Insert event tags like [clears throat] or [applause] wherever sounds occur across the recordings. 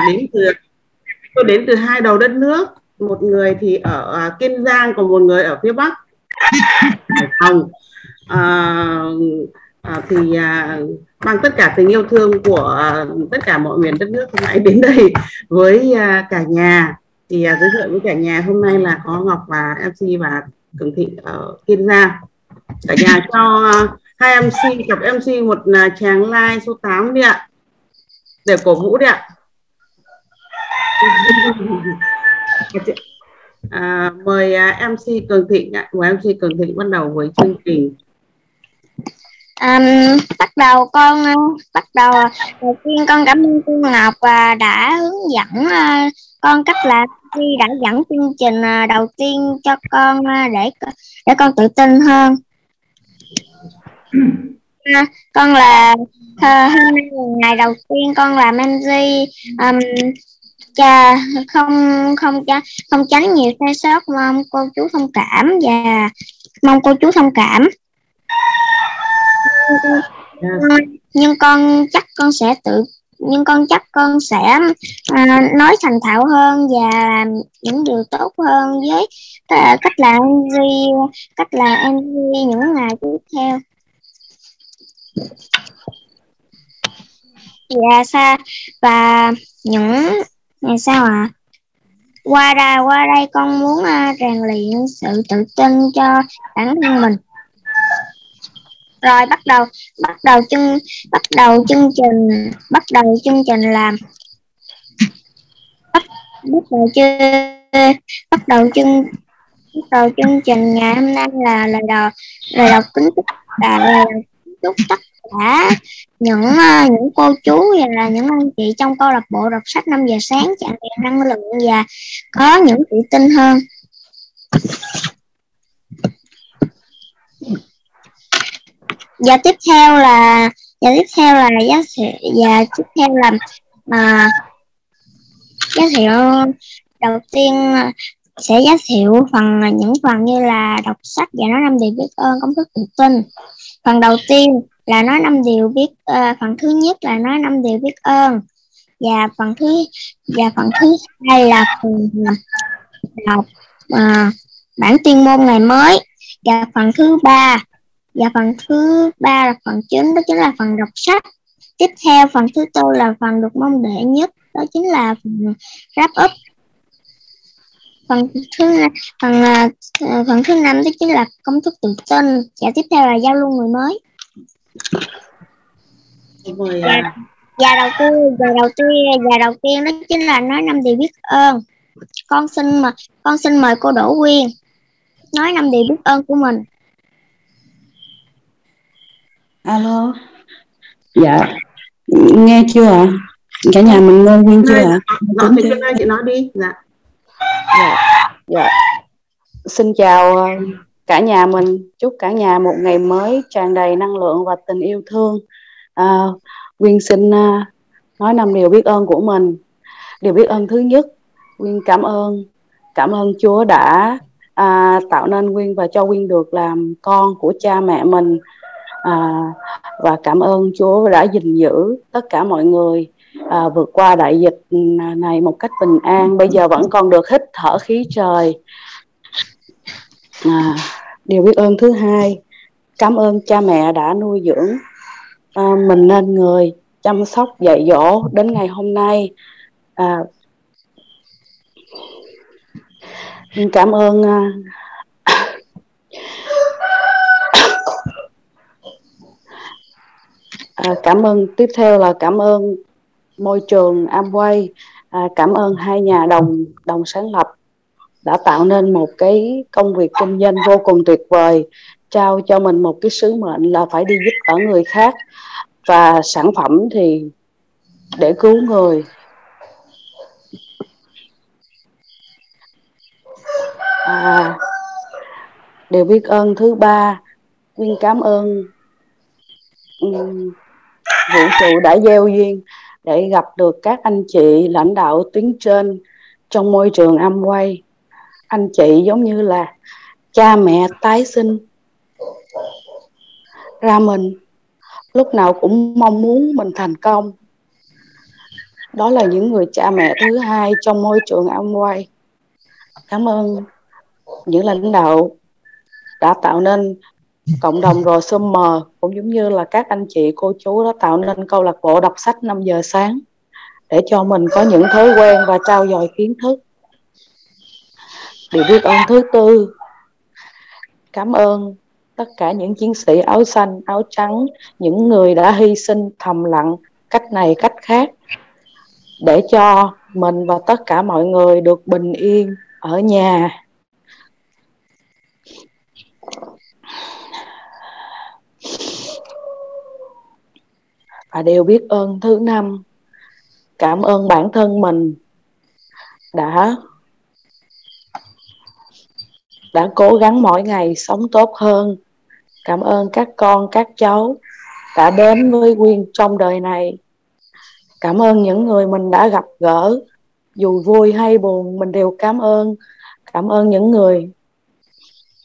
là đến từ tôi đến từ hai đầu đất nước. Một người thì ở à, kiên giang còn một người ở phía bắc. Hải phòng. À, à, thì à, mang tất cả tình yêu thương của à, tất cả mọi miền đất nước hôm nay đến đây với à, cả nhà. Thì à, giới thiệu với cả nhà hôm nay là có ngọc và mc và cường thị ở kiên giang. Cả nhà cho hai mc cặp mc một à, tràng like số 8 đi ạ. Để cổ vũ đi ạ à, mời à, MC Cường Thịnh ạ, mời MC Cường Thịnh bắt đầu với chương trình. Um, bắt đầu con à, bắt đầu à. đầu tiên con cảm ơn cô Ngọc và đã hướng dẫn uh, con cách là khi đã dẫn chương trình uh, đầu tiên cho con uh, để để con tự tin hơn. À, con là uh, hôm nay là ngày đầu tiên con làm MC um, cha không không không tránh nhiều sai sót mong cô chú thông cảm. Và mong cô chú thông cảm. Nhưng con chắc con sẽ tự nhưng con chắc con sẽ à, nói thành thạo hơn và làm những điều tốt hơn với à, cách làm MV cách làm MV những ngày tiếp theo. Dạ, và xa và những ngày sao ạ à? qua đây qua đây con muốn uh, rèn luyện sự tự tin cho bản thân mình rồi bắt đầu bắt đầu chương bắt đầu chương trình bắt đầu chương trình làm bắt, bắt đầu chưa bắt đầu chương bắt đầu chương trình ngày hôm nay là lời đầu lời đầu kính chúc là chúc tất cả những uh, những cô chú và là những anh chị trong câu lạc bộ đọc sách 5 giờ sáng tràn đầy năng lượng và có những tự tin hơn. Và tiếp theo là và tiếp theo là giới thiệu và tiếp theo là ờ, mà giới thiệu đầu tiên ờ, sẽ giới thiệu phần những phần như là đọc sách và nói năm điều biết ơn công thức tự tin. Phần đầu tiên là nói năm điều biết uh, phần thứ nhất là nói năm điều biết ơn. Và phần thứ và phần thứ hai là phần ờ, đọc uh, bản tuyên môn ngày mới. Và phần thứ ba và phần thứ ba là phần chính đó chính là phần đọc sách. Tiếp theo phần thứ tư là phần được mong đợi nhất đó chính là phần wrap up. Phần thứ phần phần thứ năm đó chính là công thức tự tin. Và tiếp theo là giao lưu người mới. Và, và đầu tiên và đầu tiên và đầu tiên đó chính là nói năm điều biết ơn. Con xin mà con xin mời cô Đỗ Quyên nói năm điều biết ơn của mình. Alo. Dạ. Nghe chưa ạ? Cả nhà mình nghe Quyên chưa ạ? Rõ thì chị nói đi. Dạ. dạ. Dạ. Xin chào ờ, cả nhà mình chúc cả nhà một ngày mới tràn đầy năng lượng và tình yêu thương. À, Quyên xin uh, nói năm điều biết ơn của mình. Điều biết ơn thứ nhất Quyên cảm ơn cảm ơn Chúa đã à, tạo nên Quyên và cho Quyên được làm con của cha mẹ mình. À, và cảm ơn Chúa đã gìn giữ tất cả mọi người à, vượt qua đại dịch này một cách bình an. Bây giờ vẫn còn được hít thở khí trời. À, điều biết ơn thứ hai cảm ơn cha mẹ đã nuôi dưỡng à, mình nên người chăm sóc dạy dỗ đến ngày hôm nay. À, cảm ơn à, [coughs] à, cảm ơn. Tiếp theo là cảm ơn môi trường Amway. À, cảm ơn hai nhà đồng đồng sáng lập đã tạo nên một cái công việc kinh doanh vô cùng tuyệt vời trao cho mình một cái sứ mệnh là phải đi giúp đỡ người khác. Và sản phẩm thì để cứu người. À, điều biết ơn thứ ba. Quyên cảm ơn um, vũ trụ đã gieo duyên để gặp được các anh chị lãnh đạo tuyến trên trong môi trường Amway anh chị giống như là cha mẹ tái sinh ra mình. Lúc nào cũng mong muốn mình thành công. Đó là những người cha mẹ thứ hai trong môi trường Amway cảm ơn những lãnh đạo đã tạo nên cộng đồng rồi Summer cũng giống như là các anh chị, cô chú đã tạo nên câu lạc bộ đọc sách 5 giờ sáng để cho mình có những thói quen và trao dồi kiến thức điều biết ơn thứ tư. Cảm ơn tất cả những chiến sĩ áo xanh, áo trắng, những người đã hy sinh thầm lặng cách này cách khác, để cho mình và tất cả mọi người được bình yên ở nhà. Và đều biết ơn thứ năm. Cảm ơn bản thân mình đã đã cố gắng mỗi ngày sống tốt hơn. Cảm ơn các con, các cháu đã đến với quyên trong đời này. Cảm ơn những người mình đã gặp gỡ. Dù vui hay buồn, mình đều cảm ơn. Cảm ơn những người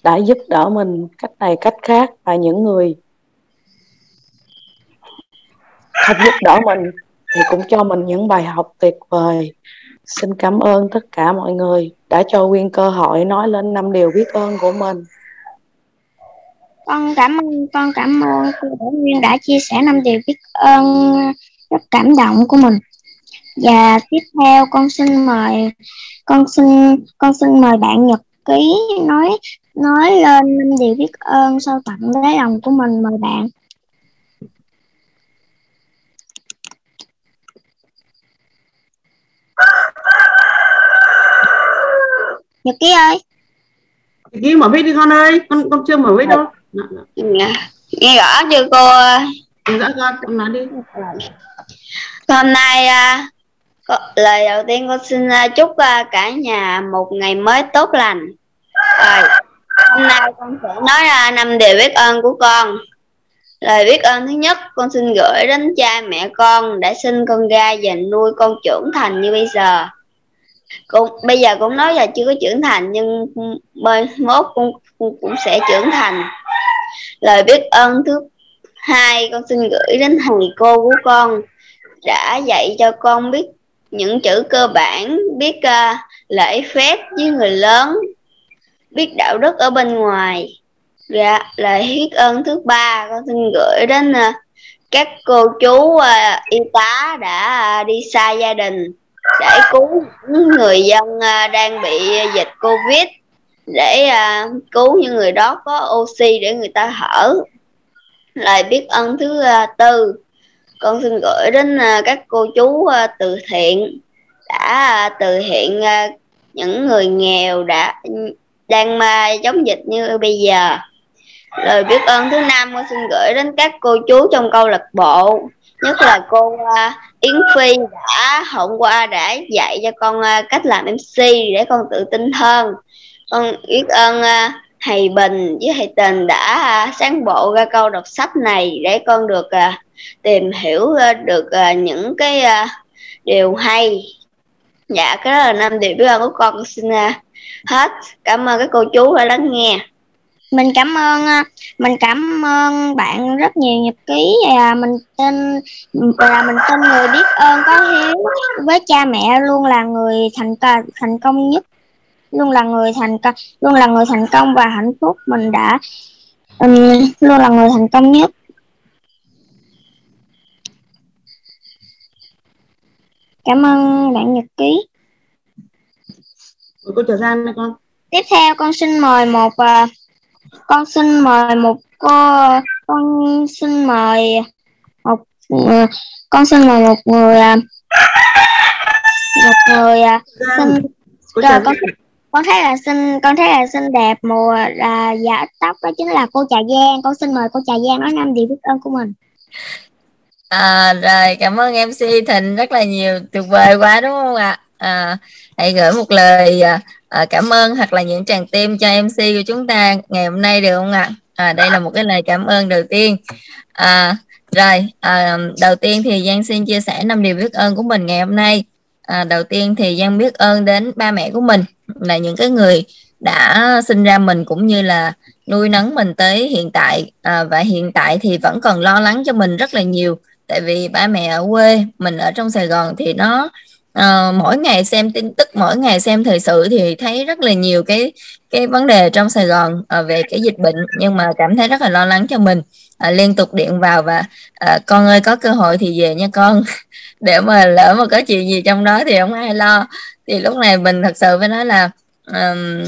đã giúp đỡ mình cách này cách khác và những người không giúp đỡ mình thì cũng cho mình những bài học tuyệt vời. Xin cảm ơn tất cả mọi người đã cho Quyên cơ hội nói lên năm điều biết ơn của mình. Con cảm ơn, con cảm ơn cô Đỗ Nguyên đã chia sẻ năm điều biết ơn, rất cảm động của mình. Và tiếp theo con xin mời, con xin con xin mời bạn Nhật Ký nói nói lên năm điều biết ơn sâu tận đáy lòng của mình. Mời bạn. Nhật Ký ơi. Nhật Ký mở mic đi con ơi. Con con chưa mở mic đâu. Dạ. nghe rõ chưa cô? Nghe rõ con con nói đi. Hôm nay à, lời đầu tiên con xin à, chúc à, cả nhà một ngày mới tốt lành. Rồi hôm nay con sẽ nói ra năm điều biết ơn của con. Lời biết ơn thứ nhất con xin gửi đến cha mẹ con đã sinh con ra và nuôi con trưởng thành như bây giờ cũng bây giờ cũng nói là chưa có trưởng thành nhưng mai mốt cũng, cũng cũng sẽ trưởng thành. Lời biết ơn thứ hai con xin gửi đến thầy cô của con đã dạy cho con biết những chữ cơ bản biết uh, lễ phép với người lớn biết đạo đức ở bên ngoài. Dạ lời biết ơn thứ ba con xin gửi đến uh, các cô chú uh, y tá đã uh, đi xa gia đình để cứu những người dân à, đang bị dịch covid để à, cứu những người đó có oxy để người ta thở. Lời biết ơn thứ à, tư. Con xin gửi đến các cô chú từ thiện đã từ thiện những người nghèo đã, đang chống dịch như bây giờ. Lời biết ơn thứ năm con xin gửi đến các cô chú trong câu lạc bộ nhất là cô uh, Yến Phi đã hôm qua đã dạy cho con uh, cách làm MC để con tự tin hơn. Con biết ơn ờ, uh, thầy Bình với thầy Tình đã uh, sáng bộ ra câu đọc sách này để con được uh, tìm hiểu uh, được uh, những cái uh, điều hay. Dạ cái đó là năm điều biết ơn của con. Xin uh, hết. Cảm ơn các cô chú đã lắng nghe mình cảm ơn mình cảm ơn bạn rất nhiều nhật ký và mình tin là mình tin người biết ơn có hiếu với cha mẹ luôn là người thành công thành công nhất luôn là người thành công luôn là người thành công và hạnh phúc. Mình đã um, luôn là người thành công nhất. Cảm ơn bạn nhật ký. Cô trở Giang con. Tiếp theo con xin mời một uh, con xin mời một cô con xin mời một uh, con xin mời một người uh, một người uh, xin con, con con thấy là xinh con thấy là xinh đẹp mùa là dạ tóc đó chính là cô trà giang. Con xin mời cô trà giang nói năm điều biết ơn của mình. À, rồi cảm ơn mc thịnh rất là nhiều tuyệt vời quá đúng không ạ? À, hãy gửi một lời à, cảm ơn hoặc là những tràng tim cho mc của chúng ta ngày hôm nay được không ạ? À, đây là một cái lời cảm ơn đầu tiên. À, rồi à, đầu tiên thì giang xin chia sẻ năm điều biết ơn của mình ngày hôm nay. À, đầu tiên thì giang biết ơn đến ba mẹ của mình là những cái người đã sinh ra mình cũng như là nuôi nấng mình tới hiện tại. À, và hiện tại thì vẫn còn lo lắng cho mình rất là nhiều. Tại vì ba mẹ ở quê mình ở trong Sài Gòn thì nó uh, mỗi ngày xem tin tức mỗi ngày xem thời sự thì thấy rất là nhiều cái cái vấn đề trong Sài Gòn uh, về cái dịch bệnh. Nhưng mà cảm thấy rất là lo lắng cho mình. Uh, liên tục điện vào và uh, con ơi có cơ hội thì về nha con. [laughs] Để mà lỡ mà có chuyện gì trong đó thì không ai lo. Thì lúc này mình thật sự phải nói là um,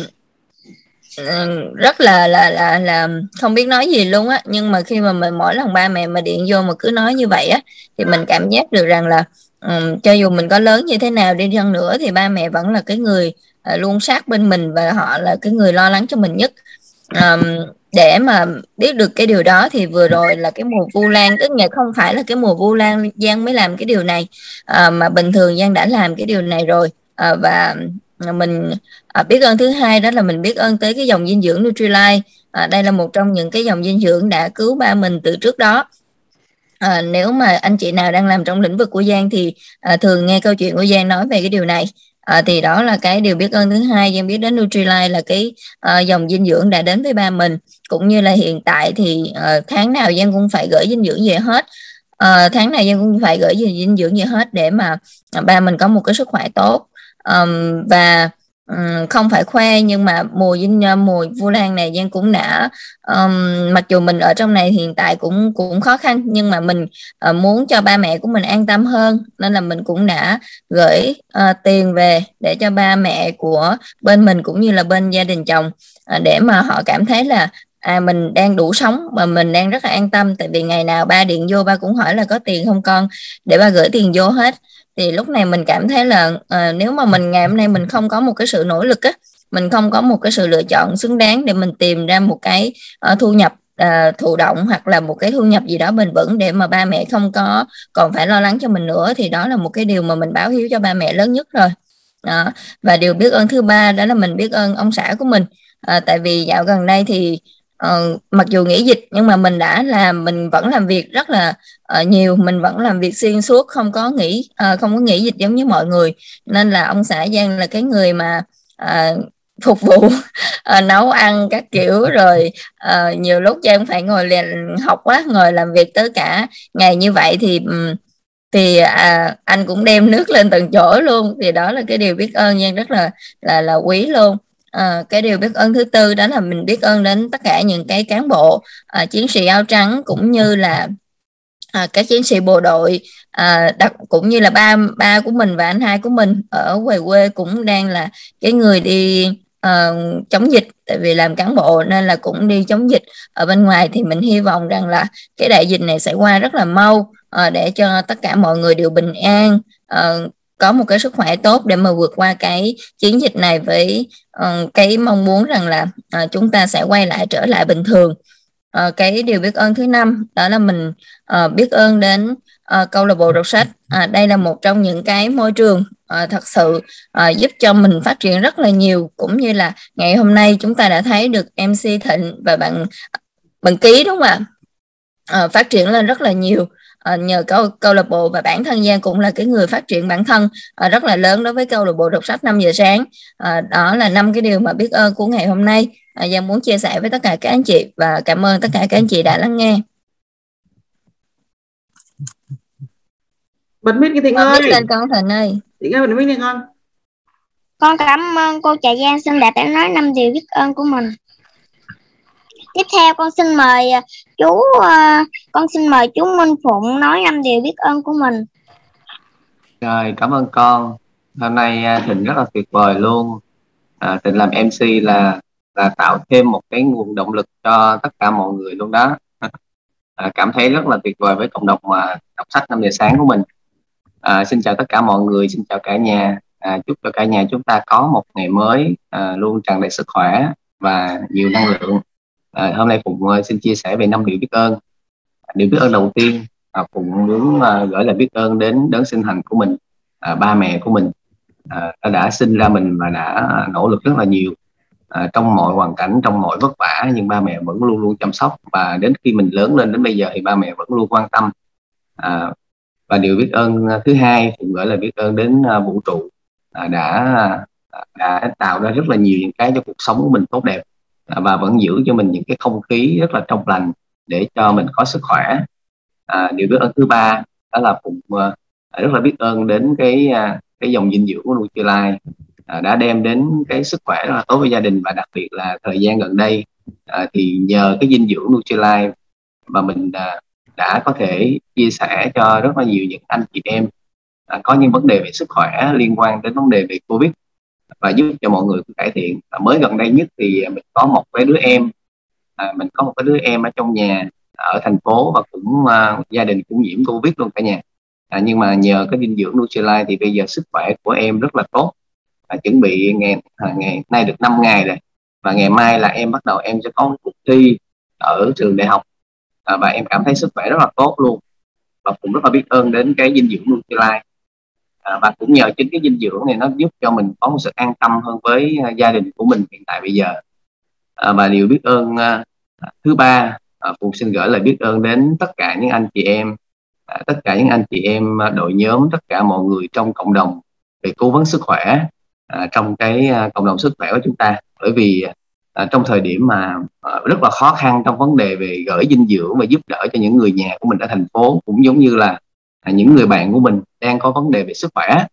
rất là là là là không biết nói gì luôn á. Nhưng mà khi mà mình mỗi lần ba mẹ mà điện vô mà cứ nói như vậy á thì mình cảm giác được rằng là um, cho dù mình có lớn như thế nào đi chăng nữa thì ba mẹ vẫn là cái người uh, luôn sát bên mình và họ là cái người lo lắng cho mình nhất. Um, để mà biết được cái điều đó thì vừa rồi là cái mùa vu lan tức là không phải là cái mùa vu lan giang mới làm cái điều này uh, mà bình thường giang đã làm cái điều này rồi. Uh, và mình à, biết ơn thứ hai đó là mình biết ơn tới cái dòng dinh dưỡng Nutrilite. À, đây là một trong những cái dòng dinh dưỡng đã cứu ba mình từ trước đó à, nếu mà anh chị nào đang làm trong lĩnh vực của Giang thì à, thường nghe câu chuyện của Giang nói về cái điều này. À, thì đó là cái điều biết ơn thứ hai. Giang biết đến Nutrilite là cái à, dòng dinh dưỡng đã đến với ba mình. Cũng như là hiện tại thì à, tháng nào Giang cũng phải gửi dinh dưỡng về hết. À, tháng này Giang cũng phải gửi dinh dưỡng về hết để mà à, ba mình có một cái sức khỏe tốt. Um, và um, không phải khoe nhưng mà mùa dinh ờ, mùa vu lan này giang cũng đã um, mặc dù mình ở trong này hiện tại cũng cũng khó khăn nhưng mà mình uh, muốn cho ba mẹ của mình an tâm hơn nên là mình cũng đã gửi uh, tiền về để cho ba mẹ của bên mình cũng như là bên gia đình chồng uh, để mà họ cảm thấy là à mình đang đủ sống mà mình đang rất là an tâm. Tại vì ngày nào ba điện vô ba cũng hỏi là có tiền không con? Để ba gửi tiền vô hết thì lúc này mình cảm thấy là uh, nếu mà mình ngày hôm nay mình không có một cái sự nỗ lực á mình không có một cái sự lựa chọn xứng đáng để mình tìm ra một cái uh, thu nhập uh, thụ động hoặc là một cái thu nhập gì đó bền vững để mà ba mẹ không có còn phải lo lắng cho mình nữa thì đó là một cái điều mà mình báo hiếu cho ba mẹ lớn nhất rồi đó. và điều biết ơn thứ ba đó là mình biết ơn ông xã của mình à, tại vì dạo gần đây thì uh, mặc dù nghỉ dịch nhưng mà mình đã làm mình vẫn làm việc rất là uh, nhiều mình vẫn làm việc xuyên suốt không có nghỉ uh, không có nghỉ dịch giống như mọi người. Nên là ông xã Giang là cái người mà uh, phục vụ uh, [laughs] nấu ăn các kiểu. Rồi uh, nhiều lúc Giang phải ngồi liền học quá ngồi làm việc tới cả ngày như vậy thì um, thì à, anh cũng đem nước lên từng chỗ luôn. Thì đó là cái điều biết ơn Giang rất là là là quý luôn à, cái điều biết ơn thứ tư đó là mình biết ơn đến tất cả những cái cán bộ à, chiến sĩ áo trắng cũng như là à, các chiến sĩ bộ đội à, đặc cũng như là ba ba của mình và anh hai của mình ở quê quê cũng đang là cái người đi uh, chống dịch. Tại vì làm cán bộ nên là cũng đi chống dịch. Ở bên ngoài thì mình hy vọng rằng là cái đại dịch này sẽ qua rất là mau uh, để cho tất cả mọi người đều bình an uh, có một cái sức khỏe tốt để mà vượt qua cái chiến dịch này với uh, cái mong muốn rằng là uh, chúng ta sẽ quay lại trở lại bình thường. Uh, cái điều biết ơn thứ năm đó là mình uh, biết ơn đến uh, câu lạc bộ đọc sách. Uh, đây là một trong những cái môi trường uh, thật sự uh, giúp cho mình phát triển rất là nhiều. Cũng như là ngày hôm nay chúng ta đã thấy được MC Thịnh và bạn bạn ký đúng không ạ? Uh, phát triển lên rất là nhiều à, nhờ câu câu lạc bộ và bản thân Giang cũng là cái người phát triển bản thân à, rất là lớn đối với câu lạc bộ đọc sách 5 giờ sáng. À, đó là năm cái điều mà biết ơn của ngày hôm nay. À, Giang muốn chia sẻ với tất cả các anh chị và cảm ơn tất cả các anh chị đã lắng nghe. Bật mic cái Thịnh ơi. lên con Thịnh ơi. Thịnh ơi bật mic lên con. Con cảm ơn cô trà Giang xinh đẹp đã nói năm điều biết ơn của mình tiếp theo con xin mời à, chú uh, con xin mời chú Minh Phụng nói năm điều biết ơn của mình. Rồi cảm ơn con. Hôm nay à, Thịnh rất là tuyệt vời luôn. À, Thịnh làm MC là là tạo thêm một cái nguồn động lực cho tất cả mọi người luôn đó. [laughs] À, cảm thấy rất là tuyệt vời với cộng đồng mà đọc sách năm giờ sáng của mình. À, xin chào tất cả mọi người xin chào cả nhà. À, chúc cho cả nhà chúng ta có một ngày mới à, luôn tràn đầy sức khỏe và nhiều năng lượng à, hôm nay phụng ờ, xin chia sẻ về năm điều biết ơn. Điều biết ơn đầu tiên à, phụng muốn à, gửi lời biết ơn đến đấng sinh thành của mình à, ba mẹ của mình. À, đã sinh ra mình và đã nỗ lực rất là nhiều. À, trong mọi hoàn cảnh trong mọi vất vả nhưng ba mẹ vẫn luôn luôn chăm sóc. Và đến khi mình lớn lên đến bây giờ thì ba mẹ vẫn luôn quan tâm. À, và điều biết ơn thứ hai phụng gửi lời biết ơn đến à, vũ trụ à, đã à, đã tạo ra rất là nhiều những cái cho cuộc sống của mình tốt đẹp. À, và vẫn giữ cho mình những cái không khí rất là trong lành để cho mình có sức khỏe. À, điều biết ơn thứ ba đó là phụng uh, rất là biết ơn đến cái uh, cái dòng dinh dưỡng của Nutrilite uh, đã đem đến cái sức khỏe rất là tốt với gia đình và đặc biệt là thời gian gần đây uh, thì nhờ cái dinh dưỡng Nutrilite mà mình uh, đã có thể chia sẻ cho rất là nhiều những anh chị em uh, có những vấn đề về sức khỏe liên quan đến vấn đề về Covid và giúp cho mọi người cải thiện. À, mới gần đây nhất thì mình có một cái đứa em à, mình có một cái đứa em ở trong nhà ở thành phố và cũng à, gia đình cũng nhiễm covid luôn cả nhà. À, nhưng mà nhờ cái dinh dưỡng Nutrilite thì bây giờ sức khỏe của em rất là tốt. À, chuẩn bị ngày à, ngày nay được 5 ngày rồi. Và ngày mai là em bắt đầu em sẽ có một cuộc thi ở trường đại học. À, và em cảm thấy sức khỏe rất là tốt luôn. Và cũng rất là biết ơn đến cái dinh dưỡng Nutrilite à, và cũng nhờ chính cái dinh dưỡng này nó giúp cho mình có một sự an tâm hơn với ờ, gia đình của mình hiện tại bây giờ. À, và điều biết ơn à, thứ ba à, cũng xin gửi lời biết ơn đến tất cả những anh chị em à, tất cả những anh chị em đội nhóm tất cả mọi người trong cộng đồng về cố vấn sức khỏe à, trong cái à, cộng đồng sức khỏe của chúng ta. Bởi vì à, trong thời điểm mà à, rất là khó khăn trong vấn đề về gửi dinh dưỡng và giúp đỡ cho những người nhà của mình ở thành phố cũng giống như là à, những người bạn của mình đang có vấn đề về sức khỏe.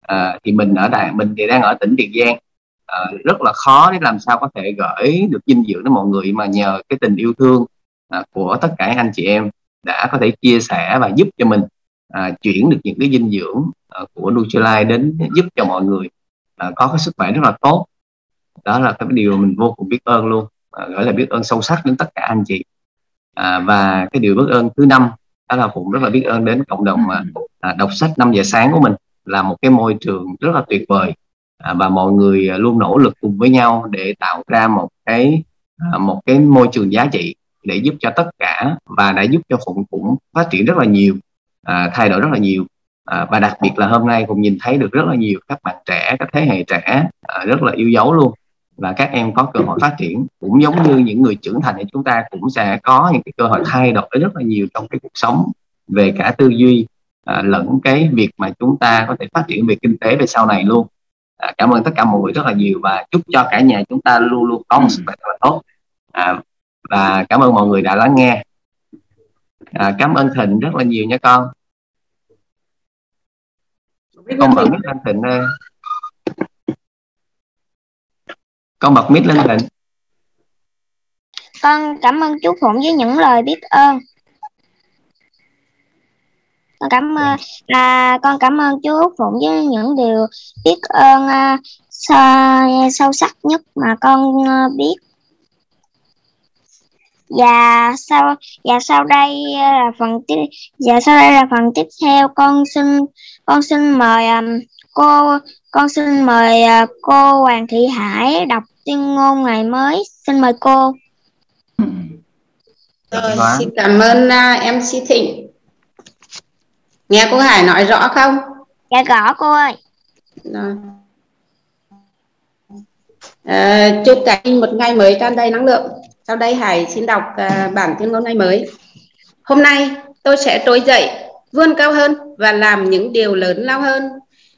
À, thì mình ở đà mình thì đang ở tỉnh Tiền Giang. À, rất là khó để làm sao có thể gửi được dinh dưỡng đến mọi người mà nhờ cái tình yêu thương à, của tất cả anh chị em đã có thể chia sẻ và giúp cho mình à, chuyển được những cái dinh dưỡng à, của Nutrilite đến giúp cho mọi người à, có cái sức khỏe rất là tốt. Đó là cái điều mình vô cùng biết ơn luôn à, gọi là biết ơn sâu sắc đến tất cả anh chị. À, và cái điều biết ơn thứ năm đó là phụng rất là biết ơn đến cộng đồng à, à, đọc sách 5 giờ sáng của mình là một cái môi trường rất là tuyệt vời. À, và mọi người luôn nỗ lực cùng với nhau để tạo ra một cái à, một cái môi trường giá trị để giúp cho tất cả và đã giúp cho phụng cũng phát triển rất là nhiều à, thay đổi rất là nhiều. À, và đặc biệt là hôm nay cũng nhìn thấy được rất là nhiều các bạn trẻ các thế hệ trẻ à, rất là yêu dấu luôn và các em có cơ hội phát triển. Cũng giống như những người trưởng thành thì chúng ta cũng sẽ có những cái cơ hội thay đổi rất là nhiều trong cái cuộc sống về cả tư duy à, lẫn cái việc mà chúng ta có thể phát triển về kinh tế về sau này luôn. À, cảm ơn tất cả mọi người rất là nhiều và chúc cho cả nhà chúng ta luôn luôn có một sức khỏe rất là tốt. À, và cảm ơn mọi người đã lắng nghe. À, cảm ơn thịnh rất là nhiều nha con. Con mic lên thịnh ơi con bật mic lên thịnh con cảm ơn chú phụng với những lời biết ơn. Con cảm ơn à, con cảm ơn chú phụng với những điều biết ơn à, sâu, sâu sắc nhất mà con à, biết. Và sau và sau đây là phần tiếp và sau đây là phần tiếp theo con xin con xin mời um, cô con xin mời uh, cô Hoàng Thị Hải đọc tuyên ngôn ngày mới. Xin mời cô. Rồi, xin cảm ơn uh, MC Thịnh. Nghe cô Hải nói rõ không? Dạ rõ cô ơi. Rồi. À, chúc cả một ngày mới tràn đầy năng lượng. Sau đây Hải xin đọc uh, bản tuyên ngôn ngày mới. Hôm nay tôi sẽ trỗi dậy, vươn cao hơn và làm những điều lớn lao hơn.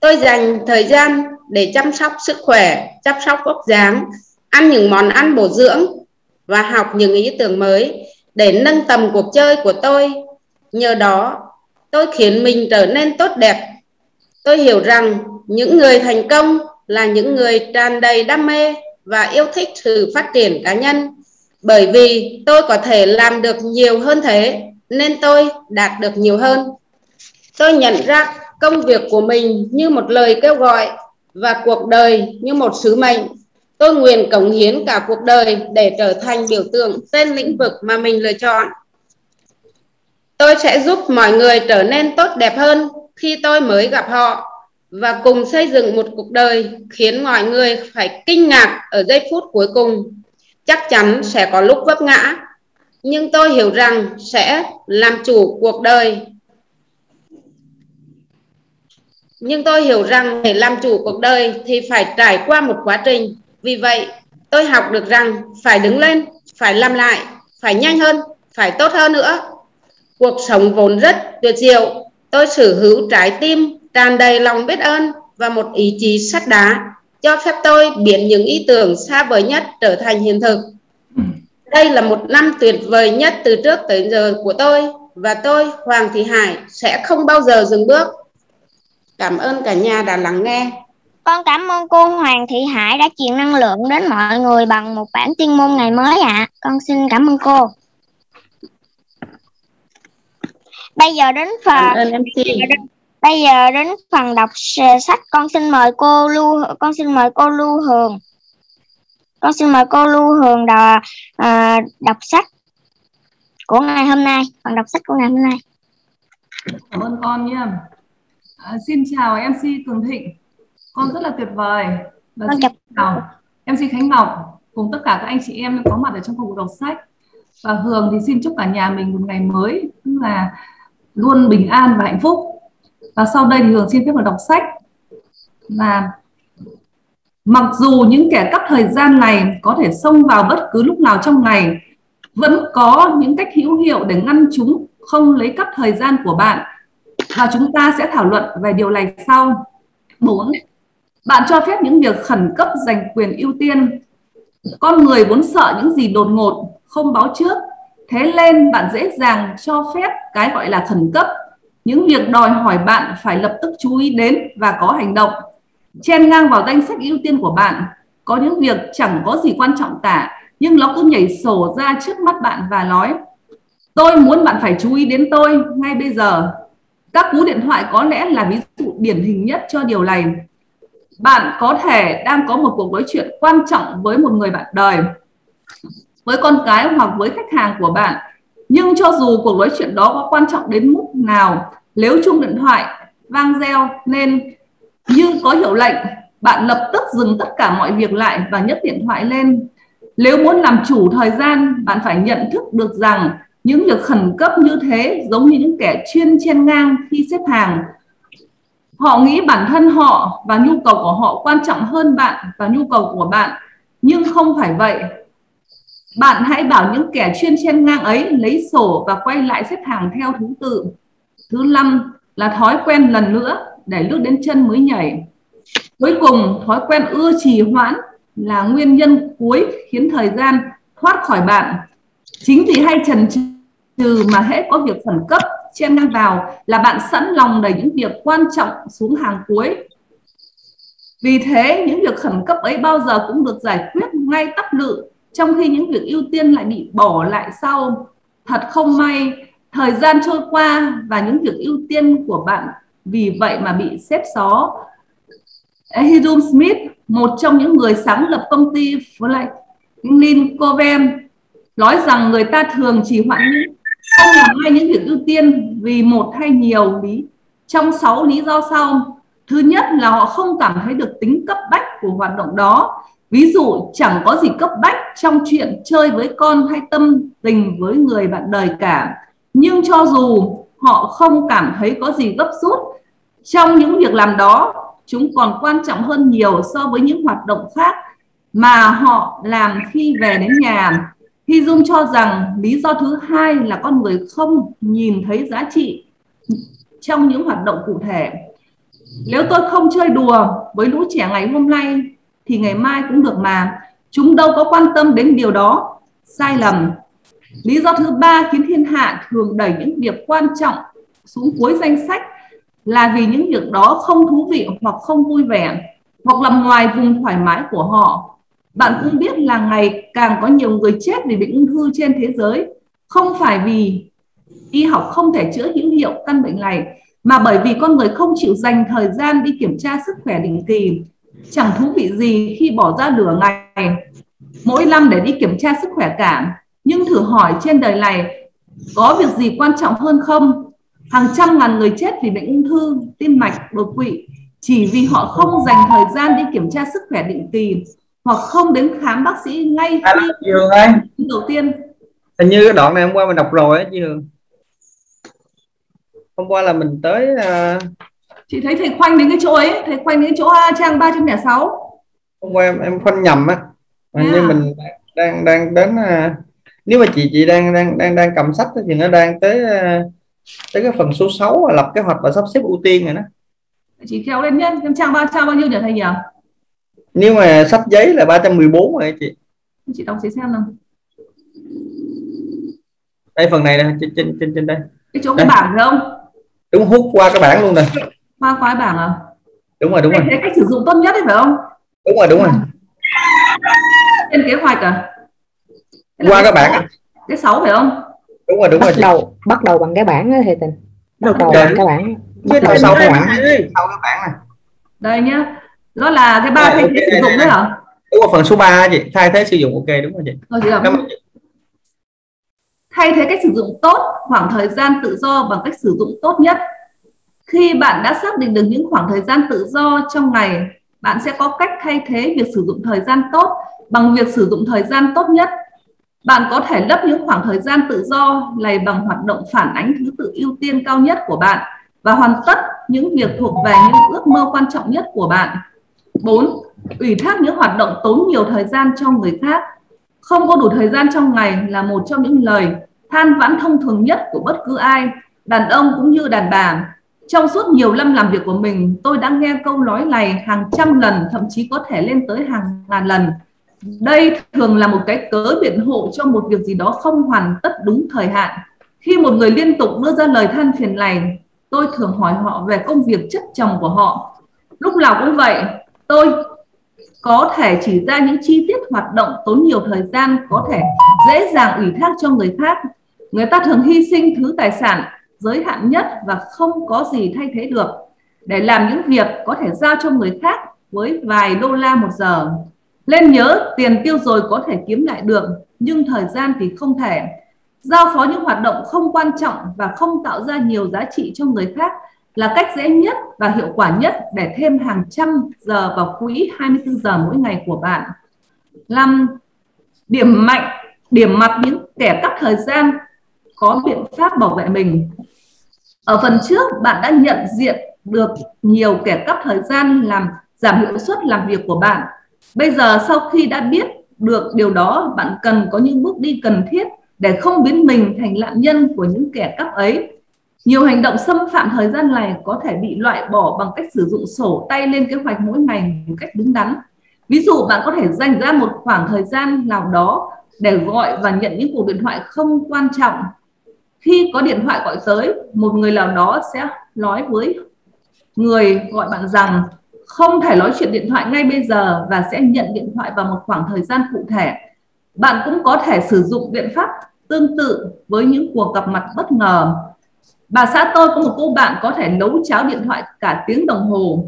Tôi dành thời gian để chăm sóc sức khỏe, chăm sóc vóc dáng, ăn những món ăn bổ dưỡng và học những ý tưởng mới để nâng tầm cuộc chơi của tôi. Nhờ đó, tôi khiến mình trở nên tốt đẹp. Tôi hiểu rằng những người thành công là những người tràn đầy đam mê và yêu thích sự phát triển cá nhân bởi vì tôi có thể làm được nhiều hơn thế nên tôi đạt được nhiều hơn tôi nhận ra công việc của mình như một lời kêu gọi và cuộc đời như một sứ mệnh. Tôi nguyện cống hiến cả cuộc đời để trở thành biểu tượng trên lĩnh vực mà mình lựa chọn. Tôi sẽ giúp mọi người trở nên tốt đẹp hơn khi tôi mới gặp họ và cùng xây dựng một cuộc đời khiến mọi người phải kinh ngạc ở giây phút cuối cùng. Chắc chắn sẽ có lúc vấp ngã, nhưng tôi hiểu rằng sẽ làm chủ cuộc đời nhưng tôi hiểu rằng để làm chủ cuộc đời thì phải trải qua một quá trình. Vì vậy, tôi học được rằng phải đứng lên, phải làm lại, phải nhanh hơn, phải tốt hơn nữa. Cuộc sống vốn rất tuyệt diệu. Tôi sở hữu trái tim, tràn đầy lòng biết ơn và một ý chí sắt đá, cho phép tôi biến những ý tưởng xa vời nhất trở thành hiện thực. Đây là một năm tuyệt vời nhất từ trước tới giờ của tôi và tôi, Hoàng Thị Hải, sẽ không bao giờ dừng bước cảm ơn cả nhà đã lắng nghe Con cảm ơn cô Hoàng Thị Hải đã truyền năng lượng đến mọi người bằng một bản tuyên môn ngày mới ạ. Con xin cảm ơn cô. Bây giờ đến cảm phần ơn MC bây giờ đến phần đọc sách con xin mời cô Lưu con xin mời cô Lưu Hường. Con xin mời cô Lưu Hường đọc, à, đọc sách của ngày hôm nay, phần đọc sách của ngày hôm nay. Cảm ơn con nha. À, xin chào MC Cường Thịnh. Con rất là tuyệt vời. Và Con xin chào MC Khánh Ngọc cùng tất cả các anh chị em có mặt ở trong phòng đọc sách. Và Hường thì xin chúc cả nhà mình một ngày mới tức là luôn bình an và hạnh phúc. Và sau đây thì Hường xin phép được đọc sách. Và mặc dù những kẻ cắp thời gian này có thể xông vào bất cứ lúc nào trong ngày, vẫn có những cách hữu hiệu để ngăn chúng không lấy cắp thời gian của bạn và chúng ta sẽ thảo luận về điều này sau. 4. Bạn cho phép những việc khẩn cấp giành quyền ưu tiên. Con người vốn sợ những gì đột ngột, không báo trước. Thế nên bạn dễ dàng cho phép cái gọi là khẩn cấp. Những việc đòi hỏi bạn phải lập tức chú ý đến và có hành động. Chen ngang vào danh sách ưu tiên của bạn. Có những việc chẳng có gì quan trọng cả, nhưng nó cứ nhảy sổ ra trước mắt bạn và nói Tôi muốn bạn phải chú ý đến tôi ngay bây giờ. Các cú điện thoại có lẽ là ví dụ điển hình nhất cho điều này. Bạn có thể đang có một cuộc nói chuyện quan trọng với một người bạn đời, với con cái hoặc với khách hàng của bạn. Nhưng cho dù cuộc nói chuyện đó có quan trọng đến mức nào, nếu chuông điện thoại vang reo nên như có hiệu lệnh, bạn lập tức dừng tất cả mọi việc lại và nhấc điện thoại lên. Nếu muốn làm chủ thời gian, bạn phải nhận thức được rằng những việc khẩn cấp như thế giống như những kẻ chuyên chen ngang khi xếp hàng. Họ nghĩ bản thân họ và nhu cầu của họ quan trọng hơn bạn và nhu cầu của bạn, nhưng không phải vậy. Bạn hãy bảo những kẻ chuyên chen ngang ấy lấy sổ và quay lại xếp hàng theo thứ tự. Thứ năm là thói quen lần nữa để lướt đến chân mới nhảy. Cuối cùng, thói quen ưa trì hoãn là nguyên nhân cuối khiến thời gian thoát khỏi bạn. Chính vì hay trần trừ mà hễ có việc khẩn cấp chen ngang vào là bạn sẵn lòng đẩy những việc quan trọng xuống hàng cuối. Vì thế, những việc khẩn cấp ấy bao giờ cũng được giải quyết ngay tắp lự, trong khi những việc ưu tiên lại bị bỏ lại sau. Thật không may, thời gian trôi qua và những việc ưu tiên của bạn vì vậy mà bị xếp xó. Hidum Smith, một trong những người sáng lập công ty Franklin Covey, nói rằng người ta thường chỉ hoãn những không làm ngay những việc ưu tiên vì một hay nhiều lý, trong sáu lý do sau. Thứ nhất là họ không cảm thấy được tính cấp bách của hoạt động đó. Ví dụ, chẳng có gì cấp bách trong chuyện chơi với con hay tâm tình với người bạn đời cả. Nhưng cho dù họ không cảm thấy có gì gấp rút, trong những việc làm đó, chúng còn quan trọng hơn nhiều so với những hoạt động khác mà họ làm khi về đến nhà. Hy Dung cho rằng lý do thứ hai là con người không nhìn thấy giá trị trong những hoạt động cụ thể. Nếu tôi không chơi đùa với lũ trẻ ngày hôm nay thì ngày mai cũng được mà. Chúng đâu có quan tâm đến điều đó. Sai lầm. Lý do thứ ba khiến thiên hạ thường đẩy những việc quan trọng xuống cuối danh sách là vì những việc đó không thú vị hoặc không vui vẻ, hoặc nằm ngoài vùng thoải mái của họ bạn cũng biết là ngày càng có nhiều người chết vì bệnh ung thư trên thế giới. Không phải vì y học không thể chữa hữu hiệu căn bệnh này, mà bởi vì con người không chịu dành thời gian đi kiểm tra sức khỏe định kỳ. Chẳng thú vị gì khi bỏ ra nửa ngày, mỗi năm để đi kiểm tra sức khỏe cả. Nhưng thử hỏi trên đời này, có việc gì quan trọng hơn không? Hàng trăm ngàn người chết vì bệnh ung thư, tim mạch, đột quỵ, chỉ vì họ không dành thời gian đi kiểm tra sức khỏe định kỳ hoặc không đến khám bác sĩ ngay khi đầu tiên. Hình như cái đoạn này hôm qua mình đọc rồi á chị Hường hôm qua là mình tới uh... chị thấy thầy khoanh đến cái chỗ ấy thầy khoanh đến cái chỗ trang 306 hôm qua em em khoanh nhầm á. Yeah. như mình đang đang đến uh... nếu mà chị chị đang đang đang đang cầm sách thì nó đang tới uh... tới cái phần số 6 là lập kế hoạch và sắp xếp ưu tiên rồi đó. Chị kéo lên nhé trang ba trang bao nhiêu nhỉ thầy nhỉ nếu mà sách giấy là 314 rồi chị? Chị đọc giấy xem nào. Đây phần này nè trên trên trên trên đây. Cái chỗ cái bảng phải không? Đúng hút qua cái bảng luôn này qua qua cái bảng à? Đúng rồi đúng rồi. cái cách sử dụng tốt nhất đấy phải không? Đúng rồi đúng rồi. Trên kế hoạch à? Qua cái bảng. cái sáu phải không? Đúng rồi đúng bắt rồi đầu bắt đầu bằng cái bảng đó thầy tình. Bắt đầu Đấy. bằng cái bảng. Bắt đầu sau cái bảng. Sau cái bảng này. Đây nhá nó là cái ba thay ok, thế sử dụng đấy hả? Đúng rồi phần số 3 chị thay thế sử dụng ok đúng rồi chị. Rồi chị đọc Cảm ơn chị. thay thế cách sử dụng tốt khoảng thời gian tự do bằng cách sử dụng tốt nhất. Khi bạn đã xác định được những khoảng thời gian tự do trong ngày bạn sẽ có cách thay thế việc sử dụng thời gian tốt bằng việc sử dụng thời gian tốt nhất. Bạn có thể lấp những khoảng thời gian tự do này bằng hoạt động phản ánh thứ tự ưu tiên cao nhất của bạn và hoàn tất những việc thuộc về những ước mơ quan trọng nhất của bạn 4. Ủy thác những hoạt động tốn nhiều thời gian cho người khác. Không có đủ thời gian trong ngày là một trong những lời than vãn thông thường nhất của bất cứ ai, đàn ông cũng như đàn bà. Trong suốt nhiều năm làm việc của mình, tôi đã nghe câu nói này hàng trăm lần, thậm chí có thể lên tới hàng ngàn lần. Đây thường là một cái cớ biện hộ cho một việc gì đó không hoàn tất đúng thời hạn. Khi một người liên tục đưa ra lời than phiền này, tôi thường hỏi họ về công việc chất chồng của họ. Lúc nào cũng vậy, tôi có thể chỉ ra những chi tiết hoạt động tốn nhiều thời gian, có thể dễ dàng ủy thác cho người khác. Người ta thường hy sinh thứ tài sản giới hạn nhất và không có gì thay thế được để làm những việc có thể giao cho người khác với vài đô la một giờ. Lên nhớ, tiền tiêu rồi có thể kiếm lại được, nhưng thời gian thì không thể. Giao phó những hoạt động không quan trọng và không tạo ra nhiều giá trị cho người khác là cách dễ nhất và hiệu quả nhất để thêm hàng trăm giờ vào quỹ 24 giờ mỗi ngày của bạn. 5. Điểm mạnh, điểm mặt những kẻ cắt thời gian có biện pháp bảo vệ mình. Ở phần trước, bạn đã nhận diện được nhiều kẻ cắp thời gian làm giảm hiệu suất làm việc của bạn. Bây giờ sau khi đã biết được điều đó, bạn cần có những bước đi cần thiết để không biến mình thành nạn nhân của những kẻ cắp ấy. Nhiều hành động xâm phạm thời gian này có thể bị loại bỏ bằng cách sử dụng sổ tay lên kế hoạch mỗi ngày một cách đúng đắn. Ví dụ bạn có thể dành ra một khoảng thời gian nào đó để gọi và nhận những cuộc điện thoại không quan trọng. Khi có điện thoại gọi tới, một người nào đó sẽ nói với người gọi bạn rằng không thể nói chuyện điện thoại ngay bây giờ và sẽ nhận điện thoại vào một khoảng thời gian cụ thể. Bạn cũng có thể sử dụng biện pháp tương tự với những cuộc gặp mặt bất ngờ. Bà xã tôi có một cô bạn có thể nấu cháo điện thoại cả tiếng đồng hồ.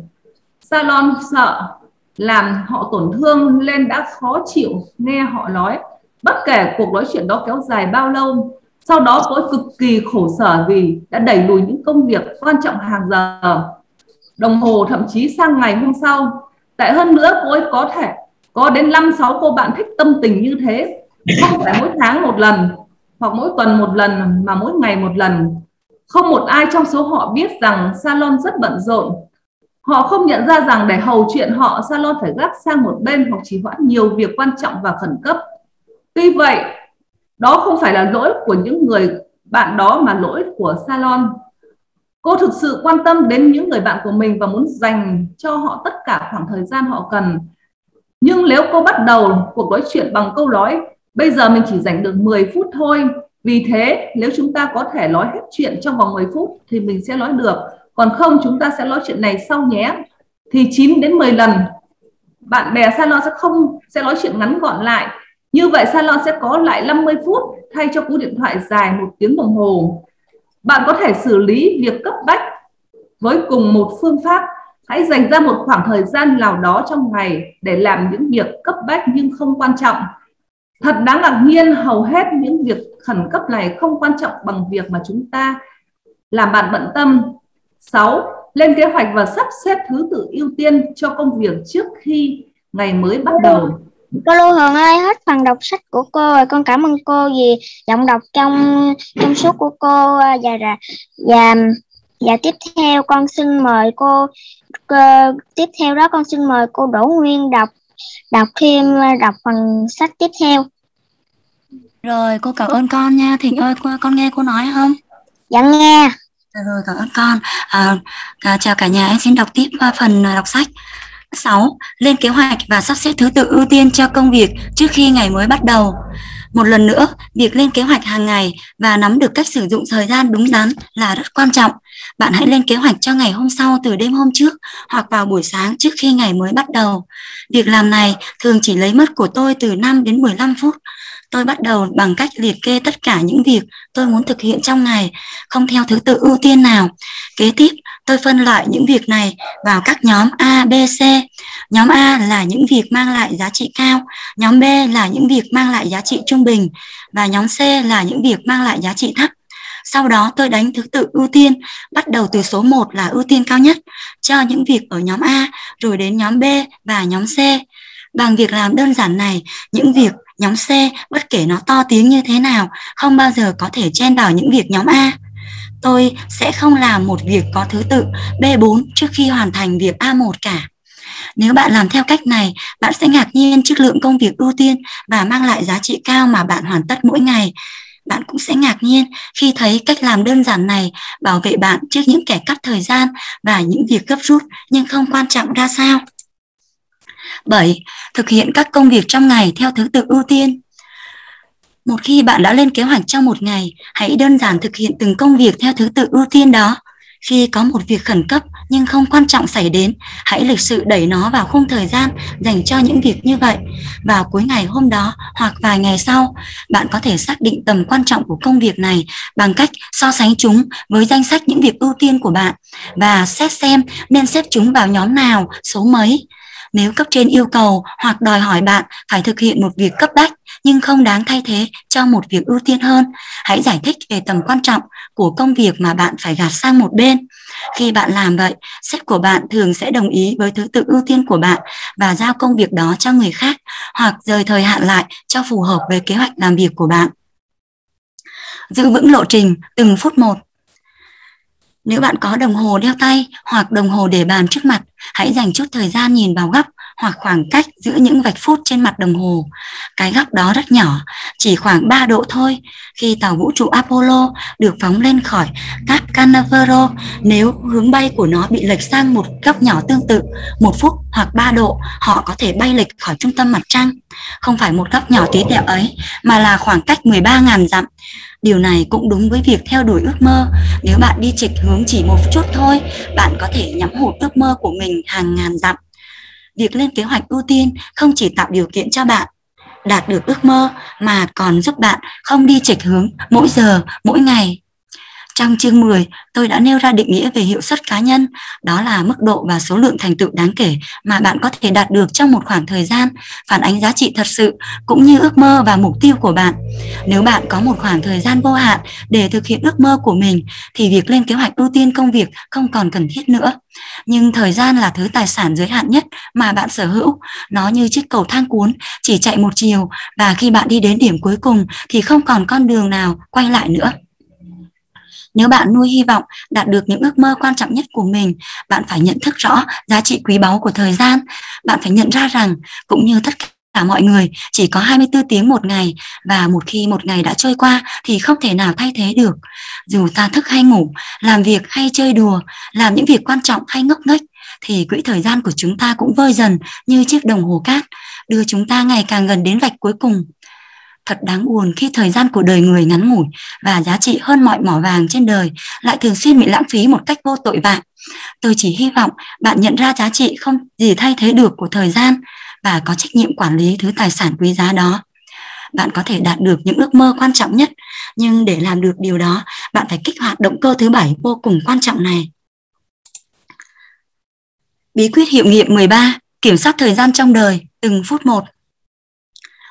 Salon sợ làm họ tổn thương lên đã khó chịu nghe họ nói. Bất kể cuộc nói chuyện đó kéo dài bao lâu, sau đó cô ấy cực kỳ khổ sở vì đã đẩy lùi những công việc quan trọng hàng giờ. Đồng hồ thậm chí sang ngày hôm sau. Tệ hơn nữa cô ấy có thể có đến 5-6 cô bạn thích tâm tình như thế. Không phải mỗi tháng một lần hoặc mỗi tuần một lần mà mỗi ngày một lần. Không một ai trong số họ biết rằng salon rất bận rộn. Họ không nhận ra rằng để hầu chuyện họ, salon phải gác sang một bên hoặc chỉ hoãn nhiều việc quan trọng và khẩn cấp. Tuy vậy, đó không phải là lỗi của những người bạn đó mà lỗi của salon. Cô thực sự quan tâm đến những người bạn của mình và muốn dành cho họ tất cả khoảng thời gian họ cần. Nhưng nếu cô bắt đầu cuộc nói chuyện bằng câu nói bây giờ mình chỉ dành được 10 phút thôi, vì thế nếu chúng ta có thể nói hết chuyện trong vòng 10 phút thì mình sẽ nói được, còn không chúng ta sẽ nói chuyện này sau nhé. Thì 9 đến 10 lần bạn bè salon sẽ không sẽ nói chuyện ngắn gọn lại. Như vậy salon sẽ có lại 50 phút thay cho cú điện thoại dài một tiếng đồng hồ. Bạn có thể xử lý việc cấp bách với cùng một phương pháp. Hãy dành ra một khoảng thời gian nào đó trong ngày để làm những việc cấp bách nhưng không quan trọng. Thật đáng ngạc nhiên hầu hết những việc khẩn cấp này không quan trọng bằng việc mà chúng ta làm bạn bận tâm. 6. Lên kế hoạch và sắp xếp thứ tự ưu tiên cho công việc trước khi ngày mới bắt đầu. Cô Lưu Hường ơi, hết phần đọc sách của cô rồi. Con cảm ơn cô vì giọng đọc trong trong suốt của cô và và và, và tiếp theo con xin mời cô, cô tiếp theo đó con xin mời cô Đỗ Nguyên đọc đọc thêm đọc phần sách tiếp theo. Rồi cô cảm ơn con nha. Thịnh ơi con nghe cô nói không? Dạ nghe. Rồi cảm ơn con. À, à, chào cả nhà em xin đọc tiếp phần đọc sách. 6. Lên kế hoạch và sắp xếp thứ tự ưu tiên cho công việc trước khi ngày mới bắt đầu. Một lần nữa, việc lên kế hoạch hàng ngày và nắm được cách sử dụng thời gian đúng đắn là rất quan trọng. Bạn hãy lên kế hoạch cho ngày hôm sau từ đêm hôm trước hoặc vào buổi sáng trước khi ngày mới bắt đầu. Việc làm này thường chỉ lấy mất của tôi từ 5 đến 15 phút. Tôi bắt đầu bằng cách liệt kê tất cả những việc tôi muốn thực hiện trong ngày, không theo thứ tự ưu tiên nào. Kế tiếp, tôi phân loại những việc này vào các nhóm A, B, C. Nhóm A là những việc mang lại giá trị cao, nhóm B là những việc mang lại giá trị trung bình và nhóm C là những việc mang lại giá trị thấp. Sau đó tôi đánh thứ tự ưu tiên, bắt đầu từ số 1 là ưu tiên cao nhất cho những việc ở nhóm A, rồi đến nhóm B và nhóm C. Bằng việc làm đơn giản này, những việc nhóm C bất kể nó to tiếng như thế nào không bao giờ có thể chen vào những việc nhóm A. Tôi sẽ không làm một việc có thứ tự B4 trước khi hoàn thành việc A1 cả. Nếu bạn làm theo cách này, bạn sẽ ngạc nhiên trước lượng công việc ưu tiên và mang lại giá trị cao mà bạn hoàn tất mỗi ngày. Bạn cũng sẽ ngạc nhiên khi thấy cách làm đơn giản này bảo vệ bạn trước những kẻ cắt thời gian và những việc gấp rút nhưng không quan trọng ra sao. 7. Thực hiện các công việc trong ngày theo thứ tự ưu tiên. Một khi bạn đã lên kế hoạch trong một ngày, hãy đơn giản thực hiện từng công việc theo thứ tự ưu tiên đó. Khi có một việc khẩn cấp nhưng không quan trọng xảy đến, hãy lịch sự đẩy nó vào khung thời gian dành cho những việc như vậy. Vào cuối ngày hôm đó hoặc vài ngày sau, bạn có thể xác định tầm quan trọng của công việc này bằng cách so sánh chúng với danh sách những việc ưu tiên của bạn và xét xem nên xếp chúng vào nhóm nào, số mấy. Nếu cấp trên yêu cầu hoặc đòi hỏi bạn phải thực hiện một việc cấp bách nhưng không đáng thay thế cho một việc ưu tiên hơn, hãy giải thích về tầm quan trọng của công việc mà bạn phải gạt sang một bên. Khi bạn làm vậy, sếp của bạn thường sẽ đồng ý với thứ tự ưu tiên của bạn và giao công việc đó cho người khác hoặc rời thời hạn lại cho phù hợp với kế hoạch làm việc của bạn. Giữ vững lộ trình từng phút một. Nếu bạn có đồng hồ đeo tay hoặc đồng hồ để bàn trước mặt, hãy dành chút thời gian nhìn vào góc hoặc khoảng cách giữa những vạch phút trên mặt đồng hồ. Cái góc đó rất nhỏ, chỉ khoảng 3 độ thôi. Khi tàu vũ trụ Apollo được phóng lên khỏi Cap Canaveral, nếu hướng bay của nó bị lệch sang một góc nhỏ tương tự, một phút hoặc 3 độ, họ có thể bay lệch khỏi trung tâm mặt trăng. Không phải một góc nhỏ tí tẹo ấy, mà là khoảng cách 13.000 dặm. Điều này cũng đúng với việc theo đuổi ước mơ. Nếu bạn đi chệch hướng chỉ một chút thôi, bạn có thể nhắm hụt ước mơ của mình hàng ngàn dặm. Việc lên kế hoạch ưu tiên không chỉ tạo điều kiện cho bạn đạt được ước mơ mà còn giúp bạn không đi chệch hướng mỗi giờ, mỗi ngày. Trong chương 10, tôi đã nêu ra định nghĩa về hiệu suất cá nhân, đó là mức độ và số lượng thành tựu đáng kể mà bạn có thể đạt được trong một khoảng thời gian, phản ánh giá trị thật sự cũng như ước mơ và mục tiêu của bạn. Nếu bạn có một khoảng thời gian vô hạn để thực hiện ước mơ của mình thì việc lên kế hoạch ưu tiên công việc không còn cần thiết nữa. Nhưng thời gian là thứ tài sản giới hạn nhất mà bạn sở hữu. Nó như chiếc cầu thang cuốn, chỉ chạy một chiều và khi bạn đi đến điểm cuối cùng thì không còn con đường nào quay lại nữa. Nếu bạn nuôi hy vọng đạt được những ước mơ quan trọng nhất của mình, bạn phải nhận thức rõ giá trị quý báu của thời gian. Bạn phải nhận ra rằng cũng như tất cả mọi người chỉ có 24 tiếng một ngày và một khi một ngày đã trôi qua thì không thể nào thay thế được. Dù ta thức hay ngủ, làm việc hay chơi đùa, làm những việc quan trọng hay ngốc nghếch thì quỹ thời gian của chúng ta cũng vơi dần như chiếc đồng hồ cát, đưa chúng ta ngày càng gần đến vạch cuối cùng. Thật đáng buồn khi thời gian của đời người ngắn ngủi và giá trị hơn mọi mỏ vàng trên đời lại thường xuyên bị lãng phí một cách vô tội vạ. Tôi chỉ hy vọng bạn nhận ra giá trị không gì thay thế được của thời gian và có trách nhiệm quản lý thứ tài sản quý giá đó. Bạn có thể đạt được những ước mơ quan trọng nhất, nhưng để làm được điều đó, bạn phải kích hoạt động cơ thứ bảy vô cùng quan trọng này. Bí quyết hiệu nghiệm 13, kiểm soát thời gian trong đời, từng phút một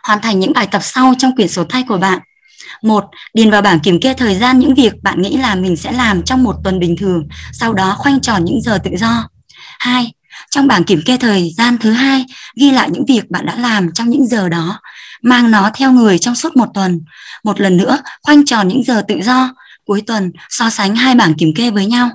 hoàn thành những bài tập sau trong quyển sổ tay của bạn. Một, điền vào bảng kiểm kê thời gian những việc bạn nghĩ là mình sẽ làm trong một tuần bình thường, sau đó khoanh tròn những giờ tự do. Hai, Trong bảng kiểm kê thời gian thứ hai, ghi lại những việc bạn đã làm trong những giờ đó, mang nó theo người trong suốt một tuần. Một lần nữa, khoanh tròn những giờ tự do, cuối tuần so sánh hai bảng kiểm kê với nhau.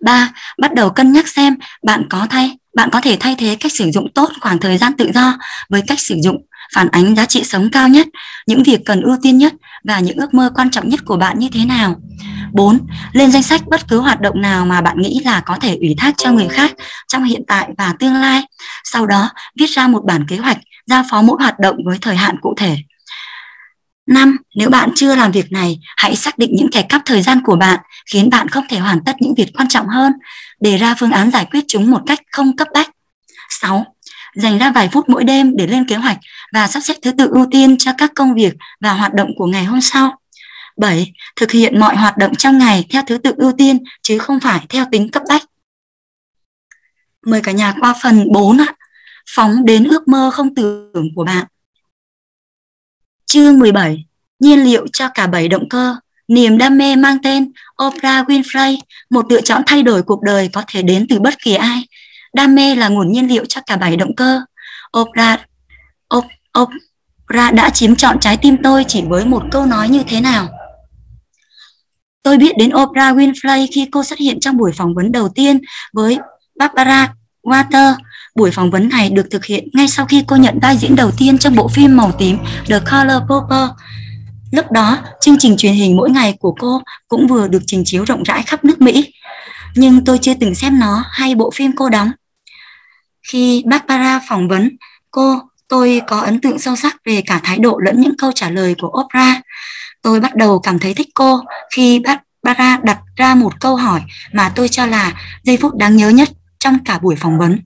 3. Bắt đầu cân nhắc xem bạn có thay bạn có thể thay thế cách sử dụng tốt khoảng thời gian tự do với cách sử dụng phản ánh giá trị sống cao nhất, những việc cần ưu tiên nhất và những ước mơ quan trọng nhất của bạn như thế nào. 4. Lên danh sách bất cứ hoạt động nào mà bạn nghĩ là có thể ủy thác cho người khác trong hiện tại và tương lai. Sau đó, viết ra một bản kế hoạch, giao phó mỗi hoạt động với thời hạn cụ thể. 5. Nếu bạn chưa làm việc này, hãy xác định những kẻ cắp thời gian của bạn khiến bạn không thể hoàn tất những việc quan trọng hơn, đề ra phương án giải quyết chúng một cách không cấp bách. 6. Dành ra vài phút mỗi đêm để lên kế hoạch và sắp xếp thứ tự ưu tiên cho các công việc và hoạt động của ngày hôm sau. 7. Thực hiện mọi hoạt động trong ngày theo thứ tự ưu tiên chứ không phải theo tính cấp bách. Mời cả nhà qua phần 4 ạ. Phóng đến ước mơ không tưởng của bạn. Chương 17. Nhiên liệu cho cả bảy động cơ. Niềm đam mê mang tên Oprah Winfrey, một lựa chọn thay đổi cuộc đời có thể đến từ bất kỳ ai. Đam mê là nguồn nhiên liệu cho cả bảy động cơ. Oprah, Op, Oprah đã chiếm trọn trái tim tôi chỉ với một câu nói như thế nào. Tôi biết đến Oprah Winfrey khi cô xuất hiện trong buổi phỏng vấn đầu tiên với Barbara Water. Buổi phỏng vấn này được thực hiện ngay sau khi cô nhận vai diễn đầu tiên trong bộ phim màu tím The Color Purple. Lúc đó, chương trình truyền hình mỗi ngày của cô cũng vừa được trình chiếu rộng rãi khắp nước Mỹ. Nhưng tôi chưa từng xem nó hay bộ phim cô đóng. Khi Barbara phỏng vấn cô, tôi có ấn tượng sâu sắc về cả thái độ lẫn những câu trả lời của Oprah. Tôi bắt đầu cảm thấy thích cô khi Barbara đặt ra một câu hỏi mà tôi cho là giây phút đáng nhớ nhất trong cả buổi phỏng vấn.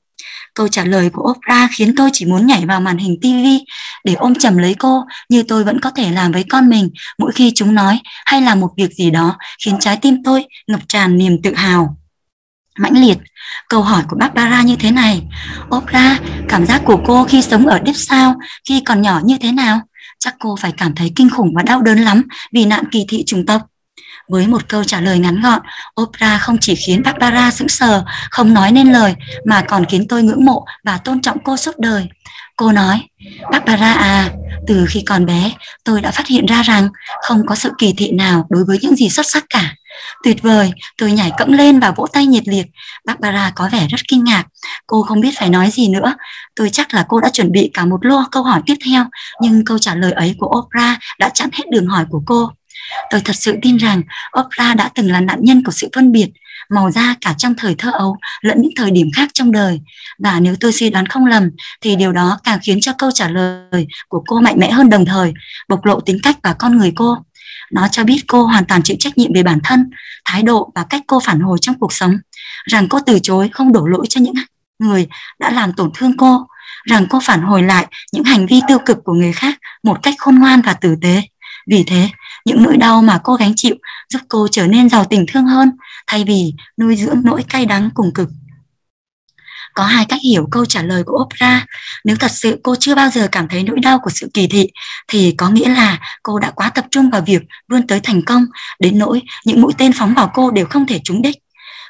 Câu trả lời của Oprah khiến tôi chỉ muốn nhảy vào màn hình TV để ôm chầm lấy cô như tôi vẫn có thể làm với con mình mỗi khi chúng nói hay làm một việc gì đó khiến trái tim tôi ngập tràn niềm tự hào. Mãnh liệt, câu hỏi của Barbara như thế này. Oprah, cảm giác của cô khi sống ở Deep sao khi còn nhỏ như thế nào? Chắc cô phải cảm thấy kinh khủng và đau đớn lắm vì nạn kỳ thị chủng tộc. Với một câu trả lời ngắn gọn, Oprah không chỉ khiến Barbara sững sờ, không nói nên lời, mà còn khiến tôi ngưỡng mộ và tôn trọng cô suốt đời. Cô nói, Barbara à, từ khi còn bé, tôi đã phát hiện ra rằng không có sự kỳ thị nào đối với những gì xuất sắc cả. Tuyệt vời, tôi nhảy cẫng lên và vỗ tay nhiệt liệt. Barbara có vẻ rất kinh ngạc. Cô không biết phải nói gì nữa. Tôi chắc là cô đã chuẩn bị cả một lô câu hỏi tiếp theo, nhưng câu trả lời ấy của Oprah đã chặn hết đường hỏi của cô. Tôi thật sự tin rằng Oprah đã từng là nạn nhân của sự phân biệt, màu da cả trong thời thơ ấu lẫn những thời điểm khác trong đời. Và nếu tôi suy đoán không lầm, thì điều đó càng khiến cho câu trả lời của cô mạnh mẽ hơn đồng thời, bộc lộ tính cách và con người cô. Nó cho biết cô hoàn toàn chịu trách nhiệm về bản thân, thái độ và cách cô phản hồi trong cuộc sống, rằng cô từ chối không đổ lỗi cho những người đã làm tổn thương cô, rằng cô phản hồi lại những hành vi tiêu cực của người khác một cách khôn ngoan và tử tế. Vì thế, những nỗi đau mà cô gánh chịu giúp cô trở nên giàu tình thương hơn thay vì nuôi dưỡng nỗi cay đắng cùng cực. Có hai cách hiểu câu trả lời của Oprah. Nếu thật sự cô chưa bao giờ cảm thấy nỗi đau của sự kỳ thị, thì có nghĩa là cô đã quá tập trung vào việc vươn tới thành công, đến nỗi những mũi tên phóng vào cô đều không thể trúng đích.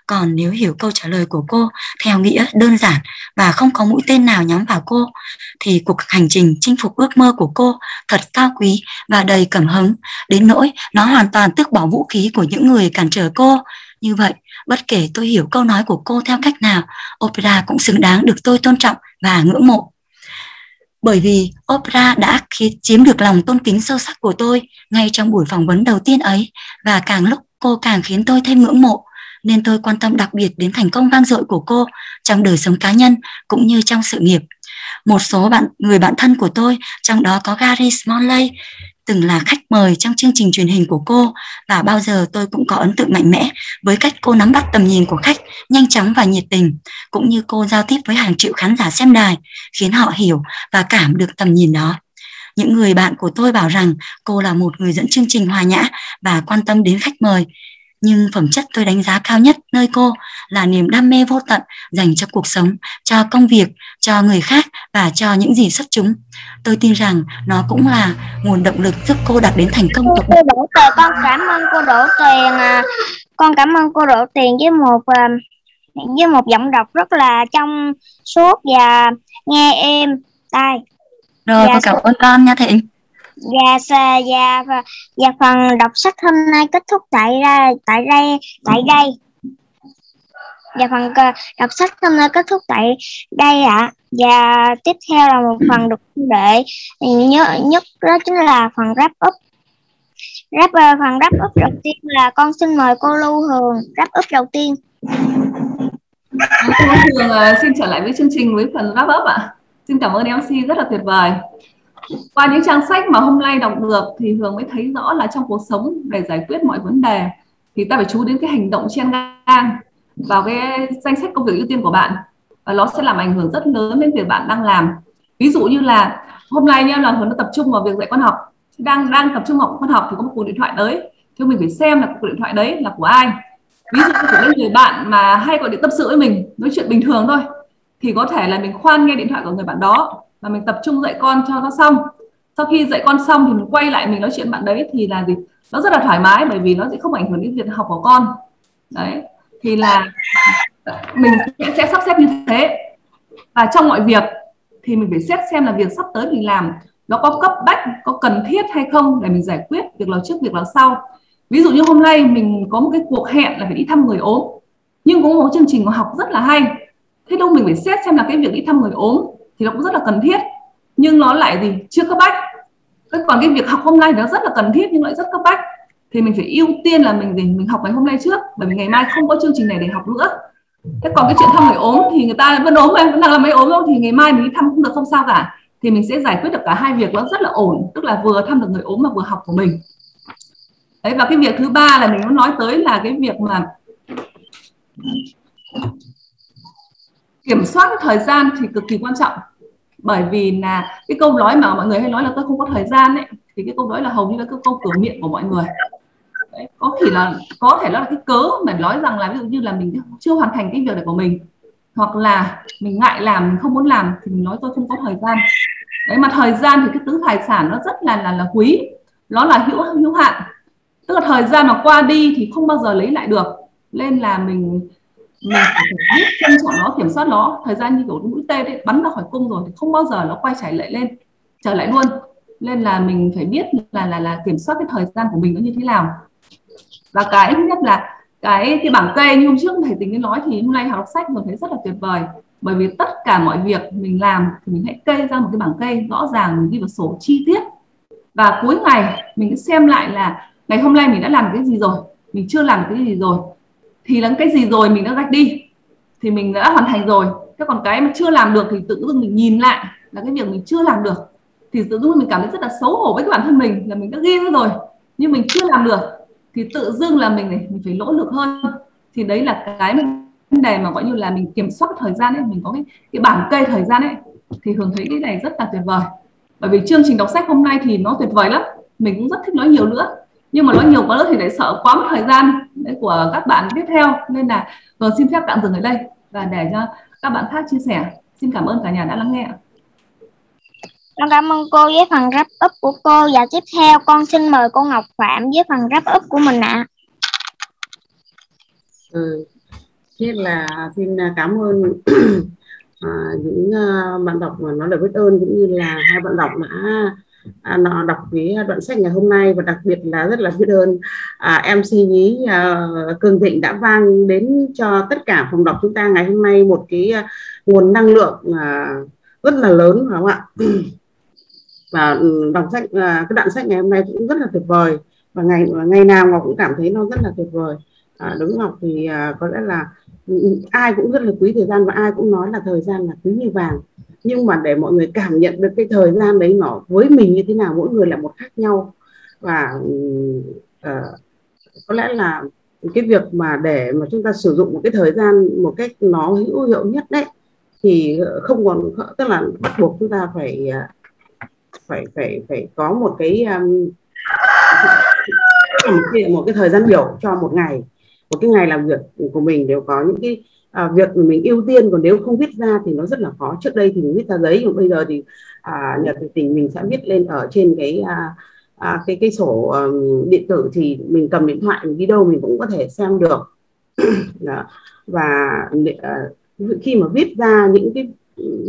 Còn nếu hiểu câu trả lời của cô theo nghĩa đơn giản và không có mũi tên nào nhắm vào cô, thì cuộc hành trình chinh phục ước mơ của cô thật cao quý và đầy cảm hứng, đến nỗi nó hoàn toàn tước bỏ vũ khí của những người cản trở cô. Như vậy, bất kể tôi hiểu câu nói của cô theo cách nào, opera cũng xứng đáng được tôi tôn trọng và ngưỡng mộ. Bởi vì opera đã chiếm được lòng tôn kính sâu sắc của tôi ngay trong buổi phỏng vấn đầu tiên ấy và càng lúc cô càng khiến tôi thêm ngưỡng mộ nên tôi quan tâm đặc biệt đến thành công vang dội của cô trong đời sống cá nhân cũng như trong sự nghiệp. Một số bạn người bạn thân của tôi, trong đó có Gary Smalley, từng là khách mời trong chương trình truyền hình của cô và bao giờ tôi cũng có ấn tượng mạnh mẽ với cách cô nắm bắt tầm nhìn của khách nhanh chóng và nhiệt tình, cũng như cô giao tiếp với hàng triệu khán giả xem đài, khiến họ hiểu và cảm được tầm nhìn đó. Những người bạn của tôi bảo rằng cô là một người dẫn chương trình hòa nhã và quan tâm đến khách mời, nhưng phẩm chất tôi đánh giá cao nhất nơi cô là niềm đam mê vô tận dành cho cuộc sống, cho công việc, cho người khác và cho những gì xuất chúng. Tôi tin rằng nó cũng là nguồn động lực giúp cô đạt đến thành công. Cô, cô Đỗ Tuyền, con cảm ơn cô Đỗ Tuyền. À. Con cảm ơn cô Đỗ Tuyền với một à, với một giọng đọc rất là trong suốt và nghe êm tai rồi Dạ, con cảm ơn con nha thị và và và và, và phần đọc sách hôm nay kết thúc tại ra tại đây tại đây. Và phần ờ, đọc sách hôm nay kết thúc tại đây ạ. Và tiếp theo là một phần đọc đệ nhớ nhất đó chính là phần wrap up. Wrap ờ, phần wrap up đầu tiên là con xin mời cô Lưu Hường wrap up đầu tiên. Cô Hường ờ, xin trở lại với chương trình với phần wrap up ạ. Xin cảm ơn MC rất là tuyệt vời. Qua những trang sách mà hôm nay đọc được thì Hường mới thấy rõ là trong cuộc sống để giải quyết mọi vấn đề thì ta phải chú đến cái hành động chen ngang vào cái danh sách công việc ưu tiên của bạn. Và nó sẽ làm ảnh hưởng rất lớn đến việc bạn đang làm. Ví dụ như là hôm nay nha là Hường nó tập trung vào việc dạy con học. Đang đang tập trung học con học thì có một cuộc điện thoại đấy thì mình phải xem là cuộc điện thoại đấy là của ai. Ví dụ của những người bạn mà hay gọi điện tâm sự với mình, nói chuyện bình thường thôi, thì có thể là mình khoan nghe điện thoại của người bạn đó và mình tập trung dạy con cho nó xong. Sau khi dạy con xong thì mình quay lại mình nói chuyện bạn đấy thì là gì? Nó rất là thoải mái bởi vì nó sẽ không ảnh hưởng đến việc học của con. Đấy. Thì là mình sẽ, sẽ sắp xếp như thế. Và trong mọi việc thì mình phải xét xem là việc sắp tới mình làm nó có cấp bách có cần thiết hay không để mình giải quyết việc nào trước việc nào sau. Ví dụ như hôm nay mình có một cái cuộc hẹn là phải đi thăm người ốm. Nhưng cũng có một chương trình học rất là hay. Thế đâu mình phải xét xem là cái việc đi thăm người ốm thì nó cũng rất là cần thiết. Nhưng nó lại gì? Chưa cấp bách. Thế còn cái việc học hôm nay nó rất là cần thiết nhưng lại rất cấp bách. Thì mình phải ưu tiên là mình gì? Mình học ngày hôm nay trước, bởi vì ngày mai không có chương trình này để học nữa. Thế còn cái chuyện thăm người ốm thì người ta vẫn ốm mà, vẫn đang là mấy ốm đâu. Thì ngày mai mình đi thăm cũng được, không sao cả. Thì mình sẽ giải quyết được cả hai việc nó rất là ổn. Tức là vừa thăm được người ốm mà vừa học của mình. Đấy, và cái việc thứ ba là mình muốn nói tới là cái việc mà kiểm soát thời gian thì cực kỳ quan trọng. Bởi vì là cái câu nói mà mọi người hay nói là tôi không có thời gian ấy thì cái câu nói là hầu như là cái câu cửa miệng của mọi người. Đấy, có thể là có thể là cái cớ mà nói rằng là ví dụ như là mình chưa hoàn thành cái việc này của mình hoặc là mình ngại làm mình không muốn làm thì mình nói tôi không có thời gian. Đấy mà thời gian thì cái tứ tài sản nó rất là là là quý nó là hữu hữu hạn. Tức là thời gian mà qua đi thì không bao giờ lấy lại được. Nên là mình mình phải biết trân trọng nó kiểm soát nó. Thời gian như kiểu mũi tên ấy, bắn ra khỏi cung rồi thì không bao giờ nó quay trở lại lên trở lại luôn. Nên là mình phải biết là là là kiểm soát cái thời gian của mình nó như thế nào. Và cái thứ nhất là cái cái bảng kê như hôm trước thầy tình nói thì hôm nay học sách rồi thấy rất là tuyệt vời. Bởi vì tất cả mọi việc mình làm thì mình hãy kê ra một cái bảng kê rõ ràng mình ghi vào sổ chi tiết. Và cuối ngày mình sẽ xem lại là ngày hôm nay mình đã làm cái gì rồi mình chưa làm cái gì rồi thì là cái gì rồi mình đã gạch đi. Thì mình đã hoàn thành rồi. Thế còn cái mà chưa làm được thì tự dưng mình nhìn lại là cái việc mình chưa làm được. Thì tự dưng mình cảm thấy rất là xấu hổ với cái bản thân mình là mình đã ghi ra rồi. Nhưng mình chưa làm được thì tự dưng là mình này, mình phải nỗ lực hơn. Thì đấy là cái vấn đề mà, gọi như là, mình kiểm soát thời gian ấy, mình có cái cái bảng kê thời gian ấy. Thì thường thấy cái này rất là tuyệt vời. Bởi vì chương trình đọc sách hôm nay thì nó tuyệt vời lắm. Mình cũng rất thích nói nhiều nữa nhưng mà nói nhiều quá nữa thì lại sợ quá mất thời gian. Của các bạn tiếp theo. Nên là vừa xin phép tạm dừng ở đây. Và để cho các bạn khác chia sẻ xin cảm ơn cả nhà đã lắng nghe con cảm ơn cô với phần wrap up của cô. Và tiếp theo con xin mời cô Ngọc Phạm với phần wrap up của mình ạ. Ừ. thế là xin cảm ơn [clears throat] à, những uh, bạn đọc mà nói lời biết ơn cũng như là hai bạn đọc đã à, nó đọc cái đoạn sách ngày hôm nay và đặc biệt là rất là biết ơn à, MC nhí à, Cường Thịnh đã vang đến cho tất cả phòng đọc chúng ta ngày hôm nay một cái à, nguồn năng lượng à, rất là lớn phải không ạ? [clears throat] Và ừ, đọc sách à, cái đoạn sách ngày hôm nay cũng rất là tuyệt vời. Và ngày ngày nào ngọc cũng cảm thấy nó rất là tuyệt vời. À, đúng ngọc thì à, có lẽ là ừ, ai cũng rất là quý thời gian và ai cũng nói là thời gian là quý như vàng nhưng mà để mọi người cảm nhận được cái thời gian đấy nó với mình như thế nào mỗi người là một khác nhau. Và uh, có lẽ là cái việc mà để mà chúng ta sử dụng một cái thời gian một cách nó hữu hiệu nhất đấy thì không còn tức là bắt buộc chúng ta phải ờ, phải phải phải có một cái um, một cái, một cái thời gian biểu cho một ngày. Một cái ngày làm việc của mình đều có những cái à, việc mình ưu tiên còn nếu không viết ra thì nó rất là khó. Trước đây thì mình viết ra giấy nhưng bây giờ thì à, nhờ thực tình mình sẽ viết lên ở trên cái à, à, cái cái sổ um, điện tử thì mình cầm điện thoại mình đi đâu mình cũng có thể xem được. [clears throat] Đó. và uh, khi mà viết ra những cái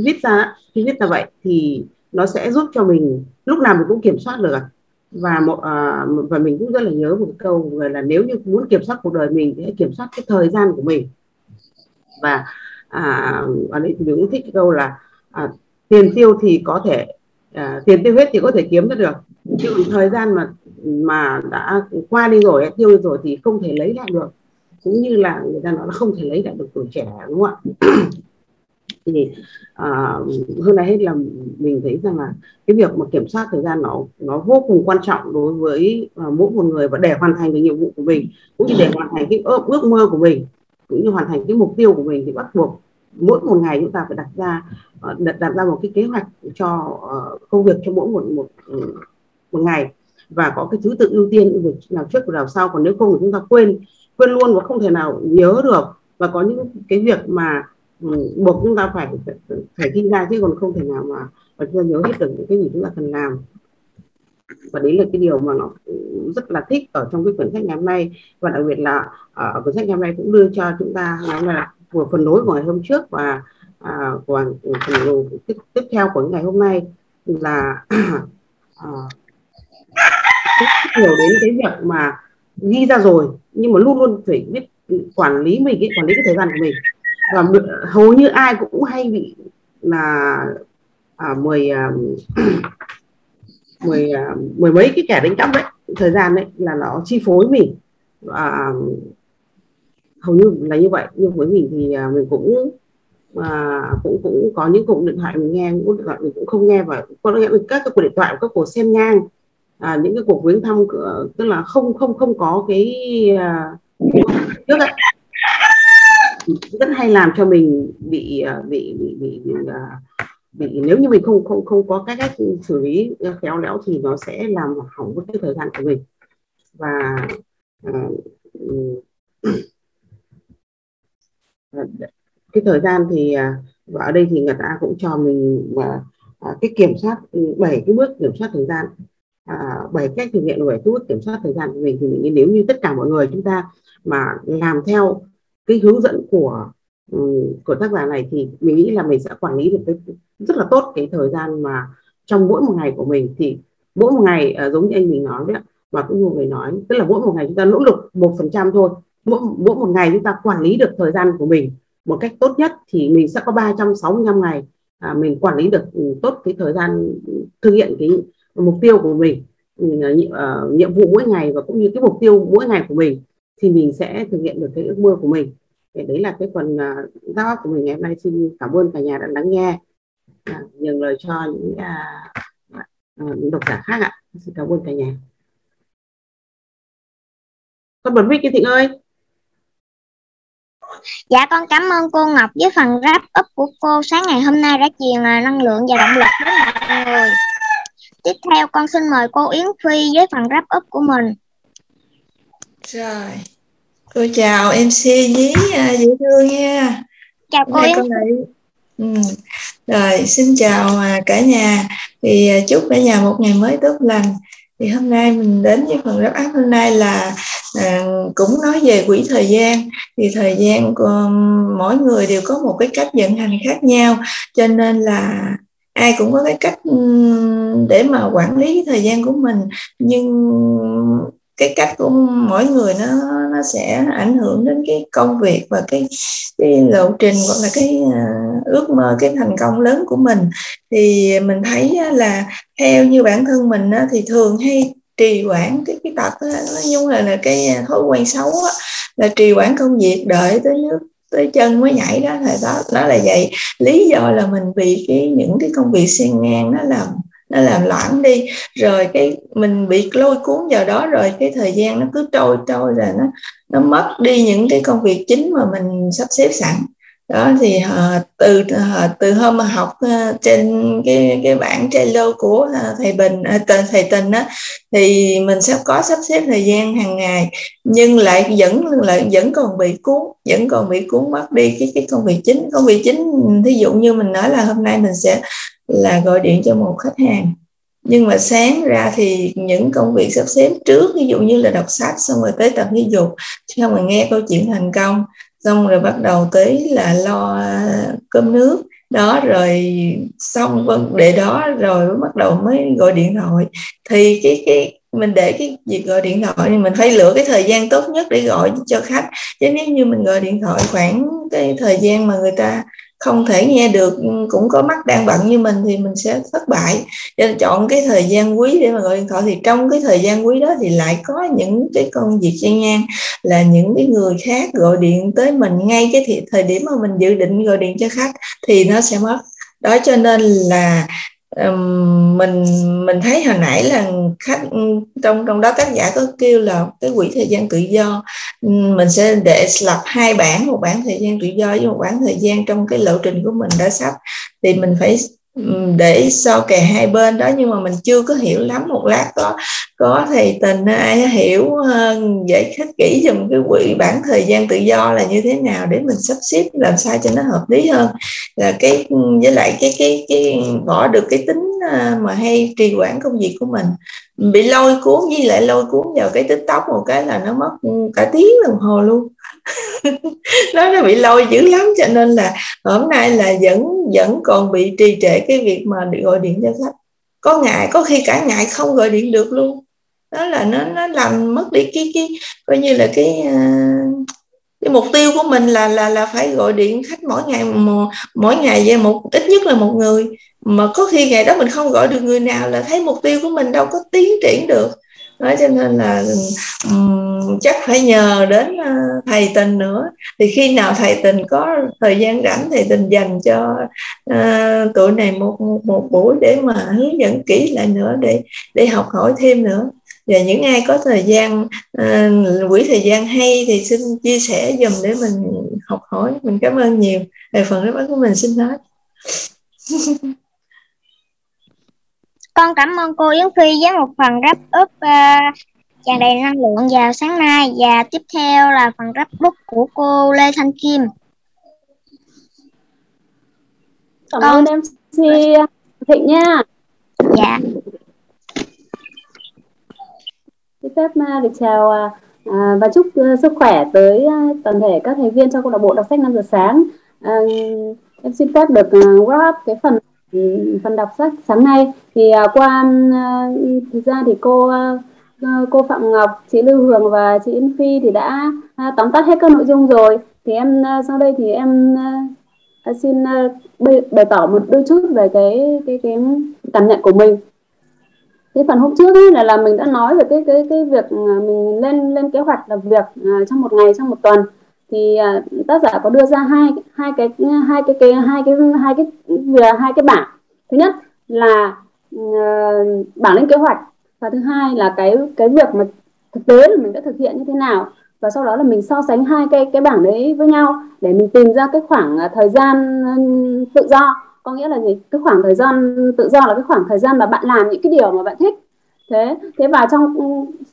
viết ra khi viết ra vậy thì nó sẽ giúp cho mình lúc nào mình cũng kiểm soát được và một uh, và mình cũng rất là nhớ một câu là nếu như muốn kiểm soát cuộc đời mình thì hãy kiểm soát cái thời gian của mình và à, ở đây thì mình cũng thích cái câu là à, tiền tiêu thì có thể à, tiền tiêu hết thì có thể kiếm được. Chứ thời gian mà mà đã qua đi rồi tiêu đi rồi thì không thể lấy lại được. Cũng như là người ta nói là không thể lấy lại được tuổi trẻ đúng không ạ? [clears throat] Thì à, hơn là hết là mình thấy rằng là cái việc mà kiểm soát thời gian nó nó vô cùng quan trọng đối với uh, mỗi một người và để hoàn thành cái nhiệm vụ của mình cũng như để hoàn thành cái ước, ước mơ của mình cũng như hoàn thành cái mục tiêu của mình thì bắt buộc mỗi một ngày chúng ta phải đặt ra ờ, đặt, đặt ra một cái kế hoạch cho uh, công việc cho mỗi một một ừ, một ngày. Và có cái thứ tự ưu tiên việc nào trước và nào sau. Còn nếu không thì chúng ta quên quên luôn và không thể nào nhớ được. Và có những cái việc mà ừ, buộc chúng ta phải phải ghi ra chứ còn không thể nào mà mà chúng ta nhớ hết được những cái gì chúng ta cần làm và đấy là cái điều mà nó rất là thích ở trong cái quyển sách ngày hôm nay. Và đặc biệt là ờ, ở quyển sách ngày hôm nay cũng đưa cho chúng ta ngày hôm nay là của phần nối của ngày hôm trước và à, của phần tiếp, tiếp theo của ngày hôm nay là [clears throat] à, đến cái việc mà ghi ra rồi nhưng mà luôn luôn phải biết quản lý mình cái quản lý cái thời gian của mình. Và hầu như ai cũng hay bị là à, mười à, mười à, mười mấy cái kẻ đánh cắp đấy thời gian đấy là nó chi phối mình. Và hầu như là như vậy nhưng với mình thì à, mình cũng mà cũng cũng có những cuộc điện thoại mình nghe những cuộc điện thoại mình cũng không nghe và có nghĩa là các cái cuộc điện thoại các cuộc xem ngang à, những cái cuộc viếng thăm ờ, tức là không không không có cái à, trước ấy rất hay làm cho mình bị bị bị bị, bị, bị, bị nếu như mình không không không có cách cách xử lý khéo léo thì nó sẽ làm hỏng cái thời gian của mình. Và uh, cái thời gian thì à, và ở đây thì người ta cũng cho mình và cái kiểm soát ừ, bảy cái bước kiểm soát thời gian. À, bảy cách thực hiện bảy bước kiểm soát thời gian của mình thì mình nếu như tất cả mọi người chúng ta mà làm theo cái hướng dẫn của Ừ, của tác giả này thì mình nghĩ là mình sẽ quản lý được cái rất là tốt cái thời gian mà trong mỗi một ngày của mình. Thì mỗi một ngày uh, giống như anh mình nói đấy và cũng như người nói tức là mỗi một ngày chúng ta nỗ lực một phần trăm thôi. Mỗi mỗi một ngày chúng ta quản lý được thời gian của mình một cách tốt nhất thì mình sẽ có 365 ngày à, mình quản lý được ừ, tốt cái thời gian thực hiện cái mục tiêu của mình uh, nhiệm vụ mỗi ngày và cũng như cái mục tiêu mỗi ngày của mình thì mình sẽ thực hiện được cái ước mơ của mình thì đấy là cái phần uh, giao của mình ngày hôm nay. Xin cảm ơn cả nhà đã lắng nghe. À, nhường lời cho những uh, độc giả khác ạ. Xin cảm ơn cả nhà. Con bật mic Thịnh ơi. Dạ con cảm ơn cô Ngọc với phần wrap up của cô. Sáng ngày hôm nay đã truyền năng lượng và động lực đến mọi người. Tiếp theo con xin mời cô Yến Phi với phần wrap up của mình. Rồi, cô chào MC nhí à, dễ thương nha. Chào cô Yến. Ừ. Rồi, xin chào à, cả nhà. Thì à, chúc cả nhà một ngày mới tốt lành thì hôm nay mình đến với phần đáp áp hôm nay là à, cũng nói về quỹ thời gian thì thời gian của mỗi người đều có một cái cách vận hành khác nhau cho nên là ai cũng có cái cách để mà quản lý thời gian của mình nhưng cái cách của mỗi người nó nó sẽ ảnh hưởng đến cái công việc và cái cái lộ trình hoặc là cái uh, ước mơ cái thành công lớn của mình. Thì mình thấy là theo như bản thân mình thì thường hay trì hoãn cái cái tật nói chung là là cái ờ, thói quen xấu đó, là trì hoãn công việc đợi tới nước tới chân mới nhảy đó là đó đó là vậy. Lý do là mình vì cái những cái công việc xen ngang nó làm nó làm loãng đi. Rồi cái mình bị lôi cuốn vào đó rồi cái thời gian nó cứ trôi trôi rồi nó nó mất đi những cái công việc chính mà mình sắp xếp sẵn. Đó thì uh, từ uh, từ hôm mà học uh, trên cái cái bảng Trello của uh, thầy Bình uh, thầy Tình á thì mình sẽ có sắp xếp thời gian hàng ngày nhưng lại vẫn lại vẫn còn bị cuốn vẫn còn bị cuốn mất đi cái cái công việc chính. Công việc chính thí dụ như mình nói là hôm nay mình sẽ là gọi điện cho một khách hàng. Nhưng mà sáng ra thì những công việc sắp xếp trước, ví dụ như là đọc sách, xong rồi tới tập thể dục, xong rồi nghe câu chuyện thành công, xong rồi bắt đầu tới là lo à, cơm nước. Đó, rồi xong vâng, vấn đề đó rồi bắt đầu mới gọi điện thoại. Thì cái cái, mình để cái việc gọi điện thoại thì mình phải lựa cái thời gian tốt nhất để gọi cho khách. Chứ nếu như mình gọi điện thoại khoảng cái thời gian mà người ta không thể nghe được ừ, cũng có mắt đang bận như mình thì mình sẽ thất bại. Cho nên chọn cái thời gian quý để mà gọi điện thoại. Thì trong cái thời gian quý đó thì lại có những cái công việc gian ngang là những cái người khác gọi điện tới mình ngay cái thời điểm mà mình dự định gọi điện cho khách thì nó sẽ mất. Đó cho nên là mình mình thấy hồi nãy là khách ừ, trong trong đó tác giả có kêu là cái quỹ thời gian tự do. Ừ, mình sẽ để lập hai bản một bản thời gian tự do với một bản thời gian trong cái lộ trình của mình đã sắp. Thì mình phải để so kè hai bên đó, nhưng mà mình chưa có hiểu lắm một lát có có thầy tình ai hiểu hơn giải thích kỹ dùm cái quỹ bản thời gian tự do là như thế nào để mình sắp xếp, làm sao cho nó hợp lý hơn. Là cái, với lại cái cái cái bỏ được cái tính ờ, mà hay trì quản công việc của mình. Bị lôi cuốn, với lại lôi cuốn vào cái tiktok một cái là nó mất cả tiếng đồng hồ luôn. [laughs] nó nó bị lôi dữ lắm, cho nên là hôm nay là vẫn vẫn còn bị trì trệ cái việc mà gọi điện cho khách. Có ngại, có khi cả ngại không gọi điện được luôn. Đó là nó nó làm mất đi cái cái, coi như là cái à, cái mục tiêu của mình là là là phải gọi điện khách mỗi ngày mỗi ngày về một, ít nhất là một người. Mà có khi ngày đó mình không gọi được người nào là thấy mục tiêu của mình đâu có tiến triển được đó cho nên là um, chắc phải nhờ đến uh, thầy tình nữa. Thì khi nào thầy tình có thời gian rảnh thầy tình dành cho uh, tụi này một, một một buổi để mà hướng dẫn kỹ lại nữa để để học hỏi thêm nữa. Và những ai có thời gian uh, quỹ thời gian hay thì xin chia sẻ dùm để mình học hỏi. Mình cảm ơn nhiều về phần đáp ứng của mình xin hết [laughs] con cảm ơn cô Yến Phi với một phần rap up uh, tràn đầy năng lượng vào sáng nay và tiếp theo là phần rap up của cô Lê Thanh Kim. Cảm con... ơn em MC Thịnh nha. Dạ. Xin phép uh, được chào uh, và chúc uh, sức khỏe tới uh, toàn thể các thành viên trong câu lạc bộ đọc sách 5 giờ sáng. Uh, em xin phép được uh, wrap cái phần Ừ, phần đọc sách. Sáng nay thì à, qua à, thực ra thì cô à, ờ, cô Phạm Ngọc, chị Lưu Hường và chị Yến Phi thì đã tóm tắt hết các nội dung rồi. Thì em sau đây thì em xin bày, tỏ một đôi chút về cái cái cái cảm nhận của mình. Cái phần hôm trước ấy là là mình đã nói về cái cái cái việc mình lên lên kế hoạch làm việc trong một ngày trong một tuần thì uh, tác giả có đưa ra hai hai cái hai cái cái hai cái hai cái về hai cái bảng. Thứ nhất là uh, bảng lên kế hoạch và thứ hai là cái cái việc mà thực tế là mình đã thực hiện như thế nào và sau đó là mình so sánh hai cái cái bảng đấy với nhau để mình tìm ra cái khoảng thời gian ừ, tự do. Có nghĩa là gì? Cái khoảng thời gian tự do là cái khoảng thời gian mà bạn làm những cái điều mà bạn thích. Thế thế và trong ừ,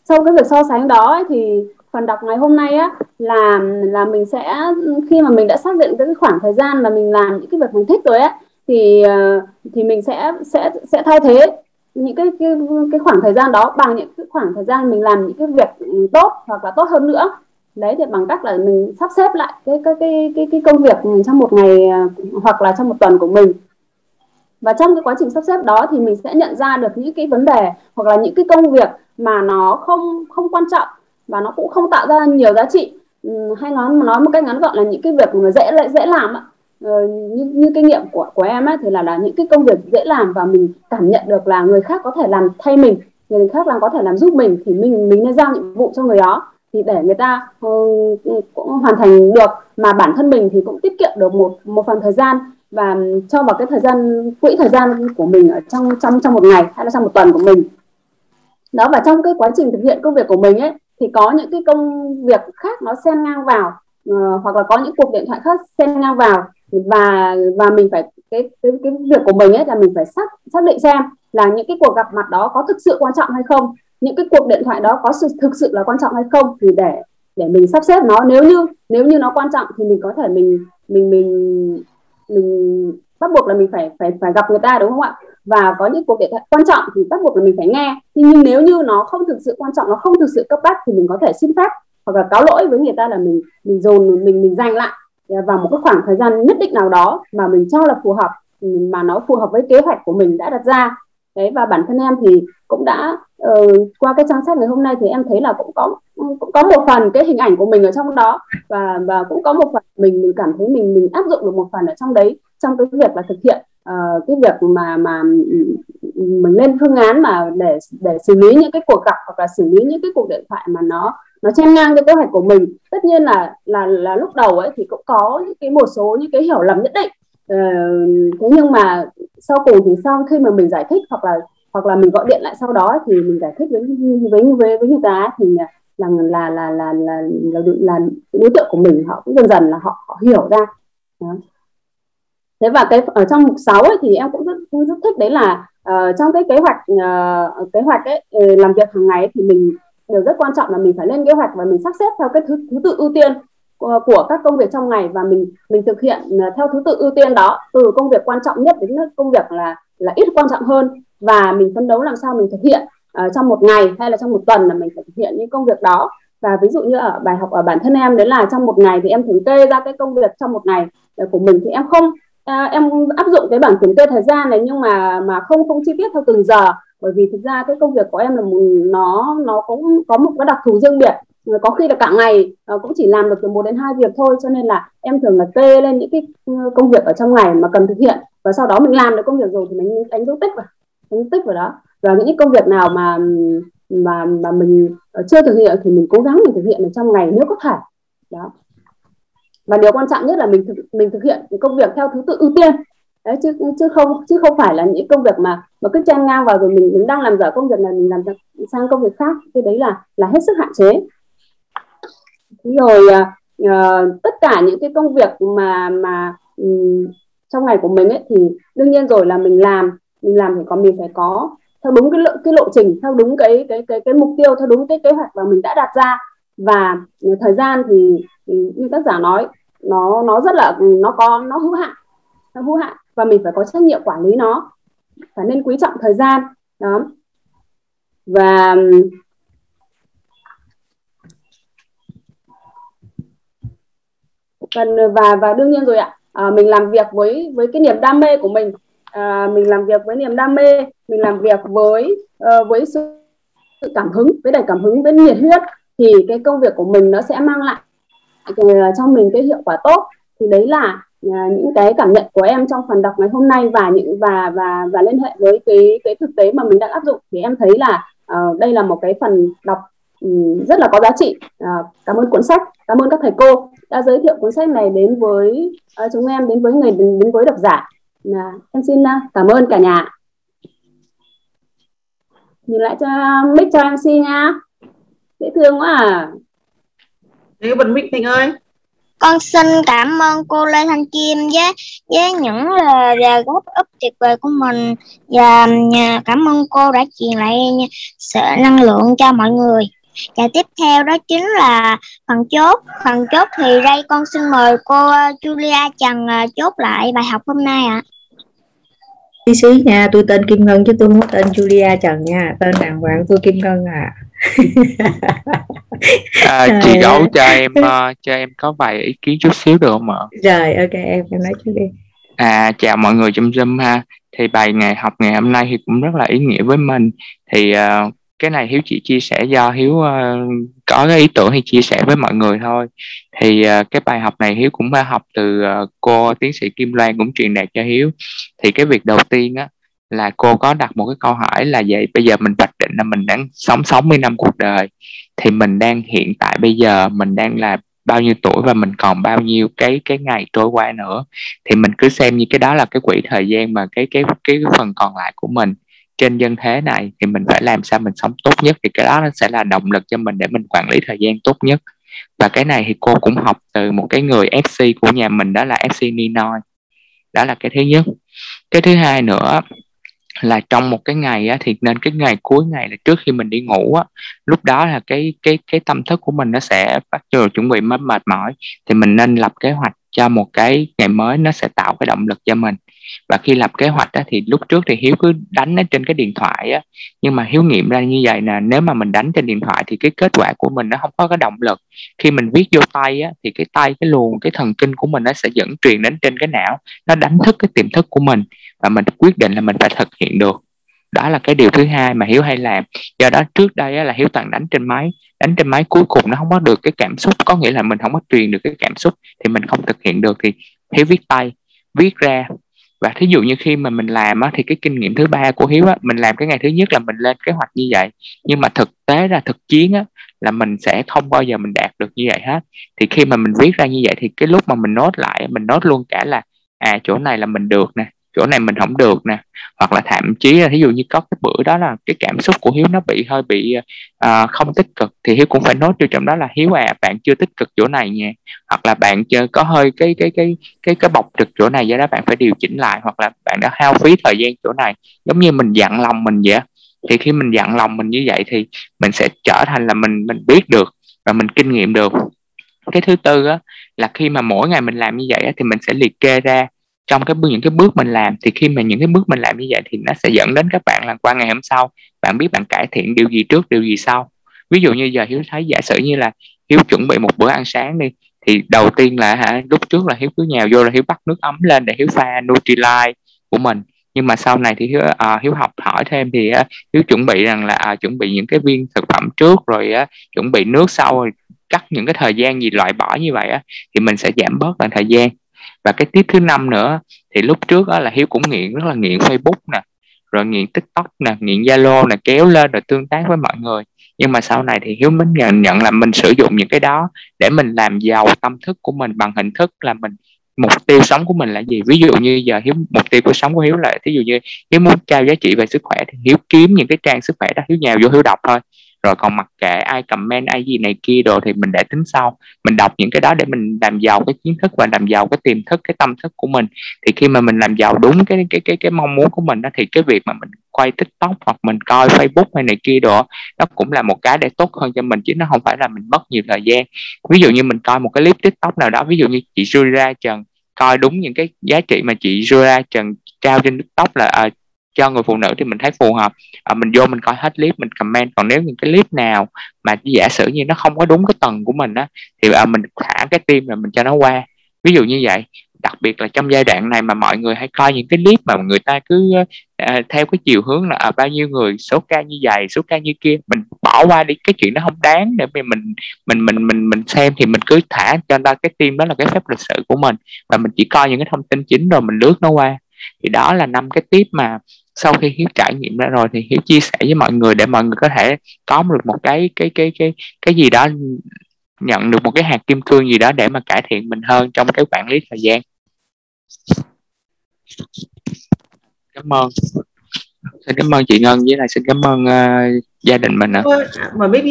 sau cái việc so sánh đó ấy, thì phần đọc ngày hôm nay á là là mình sẽ khi mà mình đã xác định cái khoảng thời gian mà mình làm những cái việc mình thích rồi á thì ờ, thì mình sẽ sẽ sẽ thay thế những cái cái cái khoảng thời gian đó bằng những cái khoảng thời gian mình làm những cái việc tốt hoặc là tốt hơn nữa. Đấy thì bằng cách là mình sắp xếp lại cái cái cái cái, cái công việc trong một ngày ờ, hoặc là trong một tuần của mình. Và trong cái quá trình sắp xếp đó thì mình sẽ nhận ra được những cái vấn đề hoặc là những cái công việc mà nó không không quan trọng và nó cũng không tạo ra nhiều giá trị. Ừ, hay nói nói một cách ngắn gọn là những cái việc mà dễ lại dễ làm ạ ờ, như, như kinh nghiệm của của em ấy thì là là những cái công việc dễ làm và mình cảm nhận được là người khác có thể làm thay mình người khác làm có thể làm giúp mình thì mình mình nên giao nhiệm vụ cho người đó. Thì để người ta uh, cũng hoàn thành được mà bản thân mình thì cũng tiết kiệm được một một phần thời gian và cho vào cái thời gian quỹ thời gian của mình ở trong trong trong một ngày hay là trong một tuần của mình. Đó và trong cái quá trình thực hiện công việc của mình ấy thì có những cái công việc khác nó xen ngang vào uh, hoặc là có những cuộc điện thoại khác xen ngang vào. Và và mình phải cái cái cái việc của mình ấy là mình phải xác xác định xem là những cái cuộc gặp mặt đó có thực sự quan trọng hay không. Những cái cuộc điện thoại đó có sự thực sự là quan trọng hay không thì để để mình sắp xếp nó. Nếu như nếu như nó quan trọng thì mình có thể mình mình mình mình bắt buộc là mình phải phải phải gặp người ta đúng không ạ? Và có những cuộc điện thoại quan trọng thì bắt buộc là mình phải nghe. Nhưng nếu như nó không thực sự quan trọng nó không thực sự cấp bách thì mình có thể xin phép hoặc là cáo lỗi với người ta là mình mình dồn mình mình dành lại vào một cái khoảng thời gian nhất định nào đó mà mình cho là phù hợp mà nó phù hợp với kế hoạch của mình đã đặt ra. Đấy và bản thân em thì cũng đã uh, qua cái trang sách ngày hôm nay thì em thấy là cũng có cũng có một phần cái hình ảnh của mình ở trong đó. Và và cũng có một phần mình mình cảm thấy mình mình áp dụng được một phần ở trong đấy trong cái việc là thực hiện uh, cái việc mà mà mình lên phương án mà để để xử lý những cái cuộc gặp hoặc là xử lý những cái cuộc điện thoại mà nó nó chen ngang cái kế hoạch của mình tất nhiên là là là lúc đầu ấy thì cũng có những cái một số những cái hiểu lầm nhất định ờ, thế nhưng mà sau cùng thì sau khi mà mình giải thích hoặc là hoặc là mình gọi điện lại sau đó thì mình giải thích với với với với người ta thì là là là là là là, là đối tượng của mình họ cũng dần dần là họ, họ hiểu ra đó thế và cái ở trong mục 6 ấy, thì em cũng rất rất thích đấy là uh, trong cái kế hoạch uh, kế hoạch ấy ừ, làm việc hàng ngày thì mình điều rất quan trọng là mình phải lên kế hoạch và mình sắp xếp theo cái thứ, thứ tự ưu tiên của, của các công việc trong ngày và mình mình thực hiện ờ, theo thứ tự ưu tiên đó từ công việc quan trọng nhất đến công việc là là ít quan trọng hơn và mình phấn đấu làm sao mình thực hiện uh, trong một ngày hay là trong một tuần là mình phải thực hiện những công việc đó. Và ví dụ như ở bài học ở bản thân em đấy là trong một ngày thì em thống kê ra cái công việc trong một ngày của mình thì em không à, em áp dụng cái bảng kiểm kê thời gian này nhưng mà mà không không chi tiết theo từng giờ. Bởi vì thực ra cái công việc của em là một, nó nó cũng có một cái đặc thù riêng biệt. Có khi là cả ngày à, cũng chỉ làm được từ một đến hai việc thôi cho nên là em thường là kê lên những cái ừ, công việc ở trong ngày mà cần thực hiện. Và sau đó mình làm được công việc rồi thì mình đánh dấu tích vào đánh tích vào đó. Và những công việc nào mà mà mà mình ờ, chưa thực hiện thì mình cố gắng mình thực hiện ở trong ngày nếu có thể. Đó và điều quan trọng nhất là mình thực, mình thực hiện công việc theo thứ tự ưu tiên. Đấy chứ chứ không chứ không phải là những công việc mà mà cứ chen ngang vào rồi mình, mình đang làm dở công việc này mình làm sang công việc khác. Cái đấy là là hết sức hạn chế. Rồi uh, tất cả những cái công việc mà mà um, trong ngày của mình ấy thì đương nhiên rồi là mình làm mình làm thì có mình phải có theo đúng cái lộ, cái lộ trình theo đúng cái cái cái cái mục tiêu theo đúng cái kế hoạch mà mình đã đặt ra. Và thời gian thì, thì như tác giả nói nó nó rất là nó có nó hữu hạn nó hữu hạn và mình phải có trách nhiệm quản lý nó phải nên quý trọng thời gian đó. Và cần và và đương nhiên rồi ạ. À, mình làm việc với với cái niềm đam mê của mình. À, mình làm việc với niềm đam mê mình làm việc với uh, với sự, sự cảm hứng với đầy cảm hứng với nhiệt huyết thì cái công việc của mình nó sẽ mang lại rồi à, cho mình cái hiệu quả tốt. Thì đấy là à, những cái cảm nhận của em trong phần đọc ngày hôm nay và những và và và liên hệ với cái cái thực tế mà mình đang áp dụng. Thì em thấy là uh, đây là một cái phần đọc um, rất là có giá trị. Uh, cảm ơn cuốn sách cảm ơn các thầy cô đã giới thiệu cuốn sách này đến với uh, chúng em đến với người đến, đến với độc giả. Là em xin uh, cảm ơn cả nhà. Nhìn lại cho mic cho em xin nha. Dễ thương quá à. Thế bật mic Thành ơi. Con xin cảm ơn cô Lê Thanh Kim với với những lời góp úp tuyệt vời của mình. Và cảm ơn cô đã truyền lại sự năng lượng cho mọi người. Và tiếp theo đó chính là phần chốt. Phần chốt thì đây con xin mời cô Julia Trần chốt lại bài học hôm nay ạ. À. Tí xí nha, tôi tên Kim Ngân chứ tôi không tên Julia Trần nha, tên đàng hoàng tôi Kim Ngân à. À [laughs] chị Gấu cho em uh, cho em có vài ý kiến chút xíu được không ạ? Rồi, ok em em nói trước đi. À chào mọi người trong Zoom ha. Thì bài ngày học ngày hôm nay thì cũng rất là ý nghĩa với mình. Thì uh, cái này hiếu chỉ chia sẻ do hiếu uh, có cái ý tưởng thì chia sẻ với mọi người thôi thì uh, cái bài học này hiếu cũng đã học từ uh, cô tiến sĩ kim loan cũng truyền đạt cho hiếu thì cái việc đầu tiên á là cô có đặt một cái câu hỏi là vậy, bây giờ mình hoạch định là mình đang sống 60 năm cuộc đời thì mình đang hiện tại bây giờ, mình đang là bao nhiêu tuổi và mình còn bao nhiêu cái cái ngày trôi qua nữa thì mình cứ xem như cái đó là cái quỹ thời gian mà cái cái cái phần còn lại của mình trên dân thế này thì mình phải làm sao mình sống tốt nhất thì cái đó nó sẽ là động lực cho mình để mình quản lý thời gian tốt nhất. Và cái này thì cô cũng học từ một cái người FC của nhà mình, đó là FC Ninoy. Đó là cái thứ nhất. Cái thứ hai nữa là trong một cái ngày á, thì nên cái ngày cuối ngày là trước khi mình đi ngủ á lúc đó là cái cái cái tâm thức của mình nó sẽ bắt đầu chuẩn bị mệt mệt mỏi thì mình nên lập kế hoạch cho một cái ngày mới nó sẽ tạo cái động lực cho mình và khi lập kế hoạch á, thì lúc trước thì hiếu cứ đánh ở trên cái điện thoại á. Nhưng mà hiếu nghiệm ra như vậy nè nếu mà mình đánh trên điện thoại thì cái kết quả của mình nó không có cái động lực. Khi mình viết vô tay á thì cái tay cái luồng cái thần kinh của mình nó sẽ dẫn truyền đến trên cái não. Nó đánh thức cái tiềm thức của mình. Và mình quyết định là mình phải thực hiện được. Đó là cái điều thứ hai mà hiếu hay làm. Do đó trước đây á, là hiếu toàn đánh trên máy. Đánh trên máy cuối cùng nó không có được cái cảm xúc. Có nghĩa là mình không có truyền được cái cảm xúc thì mình không thực hiện được. Thì hiếu viết tay viết ra và thí dụ như khi mà mình làm á, thì cái kinh nghiệm thứ ba của hiếu á, mình làm cái ngày thứ nhất là mình lên kế hoạch như vậy. Nhưng mà thực tế ra thực chiến á, là mình sẽ không bao giờ mình đạt được như vậy hết. Thì khi mà mình viết ra như vậy thì cái lúc mà mình nốt lại mình nốt luôn cả là à chỗ này là mình được nè chỗ này mình không được nè. Hoặc là thậm chí là ví dụ như có cái bữa đó là cái cảm xúc của hiếu nó bị hơi bị uh, không tích cực thì hiếu cũng phải nốt vô trong đó là hiếu à bạn chưa tích cực chỗ này nha. Hoặc là bạn chưa có hơi cái cái cái cái cái bọc trực chỗ này do đó bạn phải điều chỉnh lại hoặc là bạn đã hao phí thời gian chỗ này. Giống như mình dặn lòng mình vậy thì khi mình dặn lòng mình như vậy thì mình sẽ trở thành là mình mình biết được và mình kinh nghiệm được. Cái thứ tư á, là khi mà mỗi ngày mình làm như vậy á, thì mình sẽ liệt kê ra trong cái những cái bước mình làm thì khi mà những cái bước mình làm như vậy thì nó sẽ dẫn đến các bạn là qua ngày hôm sau bạn biết bạn cải thiện điều gì trước điều gì sau. Ví dụ như giờ hiếu thấy giả sử như là hiếu chuẩn bị một bữa ăn sáng đi thì đầu tiên là hả lúc trước là hiếu cứ nhào vô là hiếu bắt nước ấm lên để hiếu pha Nutrilite của mình. Nhưng mà sau này thì hiếu, à, hiếu học hỏi thêm thì à, hiếu chuẩn bị rằng là à, chuẩn bị những cái viên thực phẩm trước rồi à, chuẩn bị nước sau rồi cắt những cái thời gian gì loại bỏ như vậy á thì mình sẽ giảm bớt lại thời gian và cái tiếp thứ năm nữa, thì lúc trước đó là hiếu cũng nghiện, rất là nghiện facebook nè, rồi nghiện tiktok nè, nghiện zalo nè, kéo lên rồi tương tác với mọi người. Nhưng mà sau này thì hiếu mới nhận nhận là mình sử dụng những cái đó để mình làm giàu tâm thức của mình bằng hình thức là mình, mục tiêu sống của mình là gì. Ví dụ như giờ hiếu, mục tiêu của sống của hiếu là ví dụ như hiếu muốn trao giá trị về sức khỏe thì hiếu kiếm những cái trang sức khỏe đó, hiếu nhào vô hiếu đọc thôi rồi còn mặc kệ ai comment ai gì này kia đồ thì mình để tính sau. Mình đọc những cái đó để mình làm giàu cái kiến thức và làm giàu cái tiềm thức cái tâm thức của mình. Thì khi mà mình làm giàu đúng cái cái cái cái mong muốn của mình đó thì cái việc mà mình quay tiktok hoặc mình coi facebook hay này kia đồ nó cũng là một cái để tốt hơn cho mình chứ nó không phải là mình mất nhiều thời gian. Ví dụ như mình coi một cái clip tiktok nào đó ví dụ như chị Julia Trần coi đúng những cái giá trị mà chị Julia Trần trao trên tiktok là à, cho người phụ nữ thì mình thấy phù hợp. À, mình vô mình coi hết clip mình comment. Còn nếu những cái clip nào mà giả sử như nó không có đúng cái tầng của mình á thì à, mình thả cái tim rồi mình cho nó qua. Ví dụ như vậy. Đặc biệt là trong giai đoạn này mà mọi người hay coi những cái clip mà người ta cứ à, theo cái chiều hướng là à, bao nhiêu người số ca như vậy số ca như kia mình bỏ qua đi. Cái chuyện nó không đáng để mình mình mình mình mình mình xem thì mình cứ thả cho ta cái tim đó là cái phép lịch sự của mình. Và mình chỉ coi những cái thông tin chính rồi mình lướt nó qua thì đó là năm cái tip mà sau khi hiếu trải nghiệm ra rồi thì hiếu chia sẻ với mọi người để mọi người có thể có được một cái cái cái cái cái gì đó nhận được một cái hạt kim cương gì đó để mà cải thiện mình hơn trong cái quản lý thời gian cảm ơn xin cảm ơn chị Ngân với lại xin cảm ơn uh, gia đình mình ạ. À. Mà baby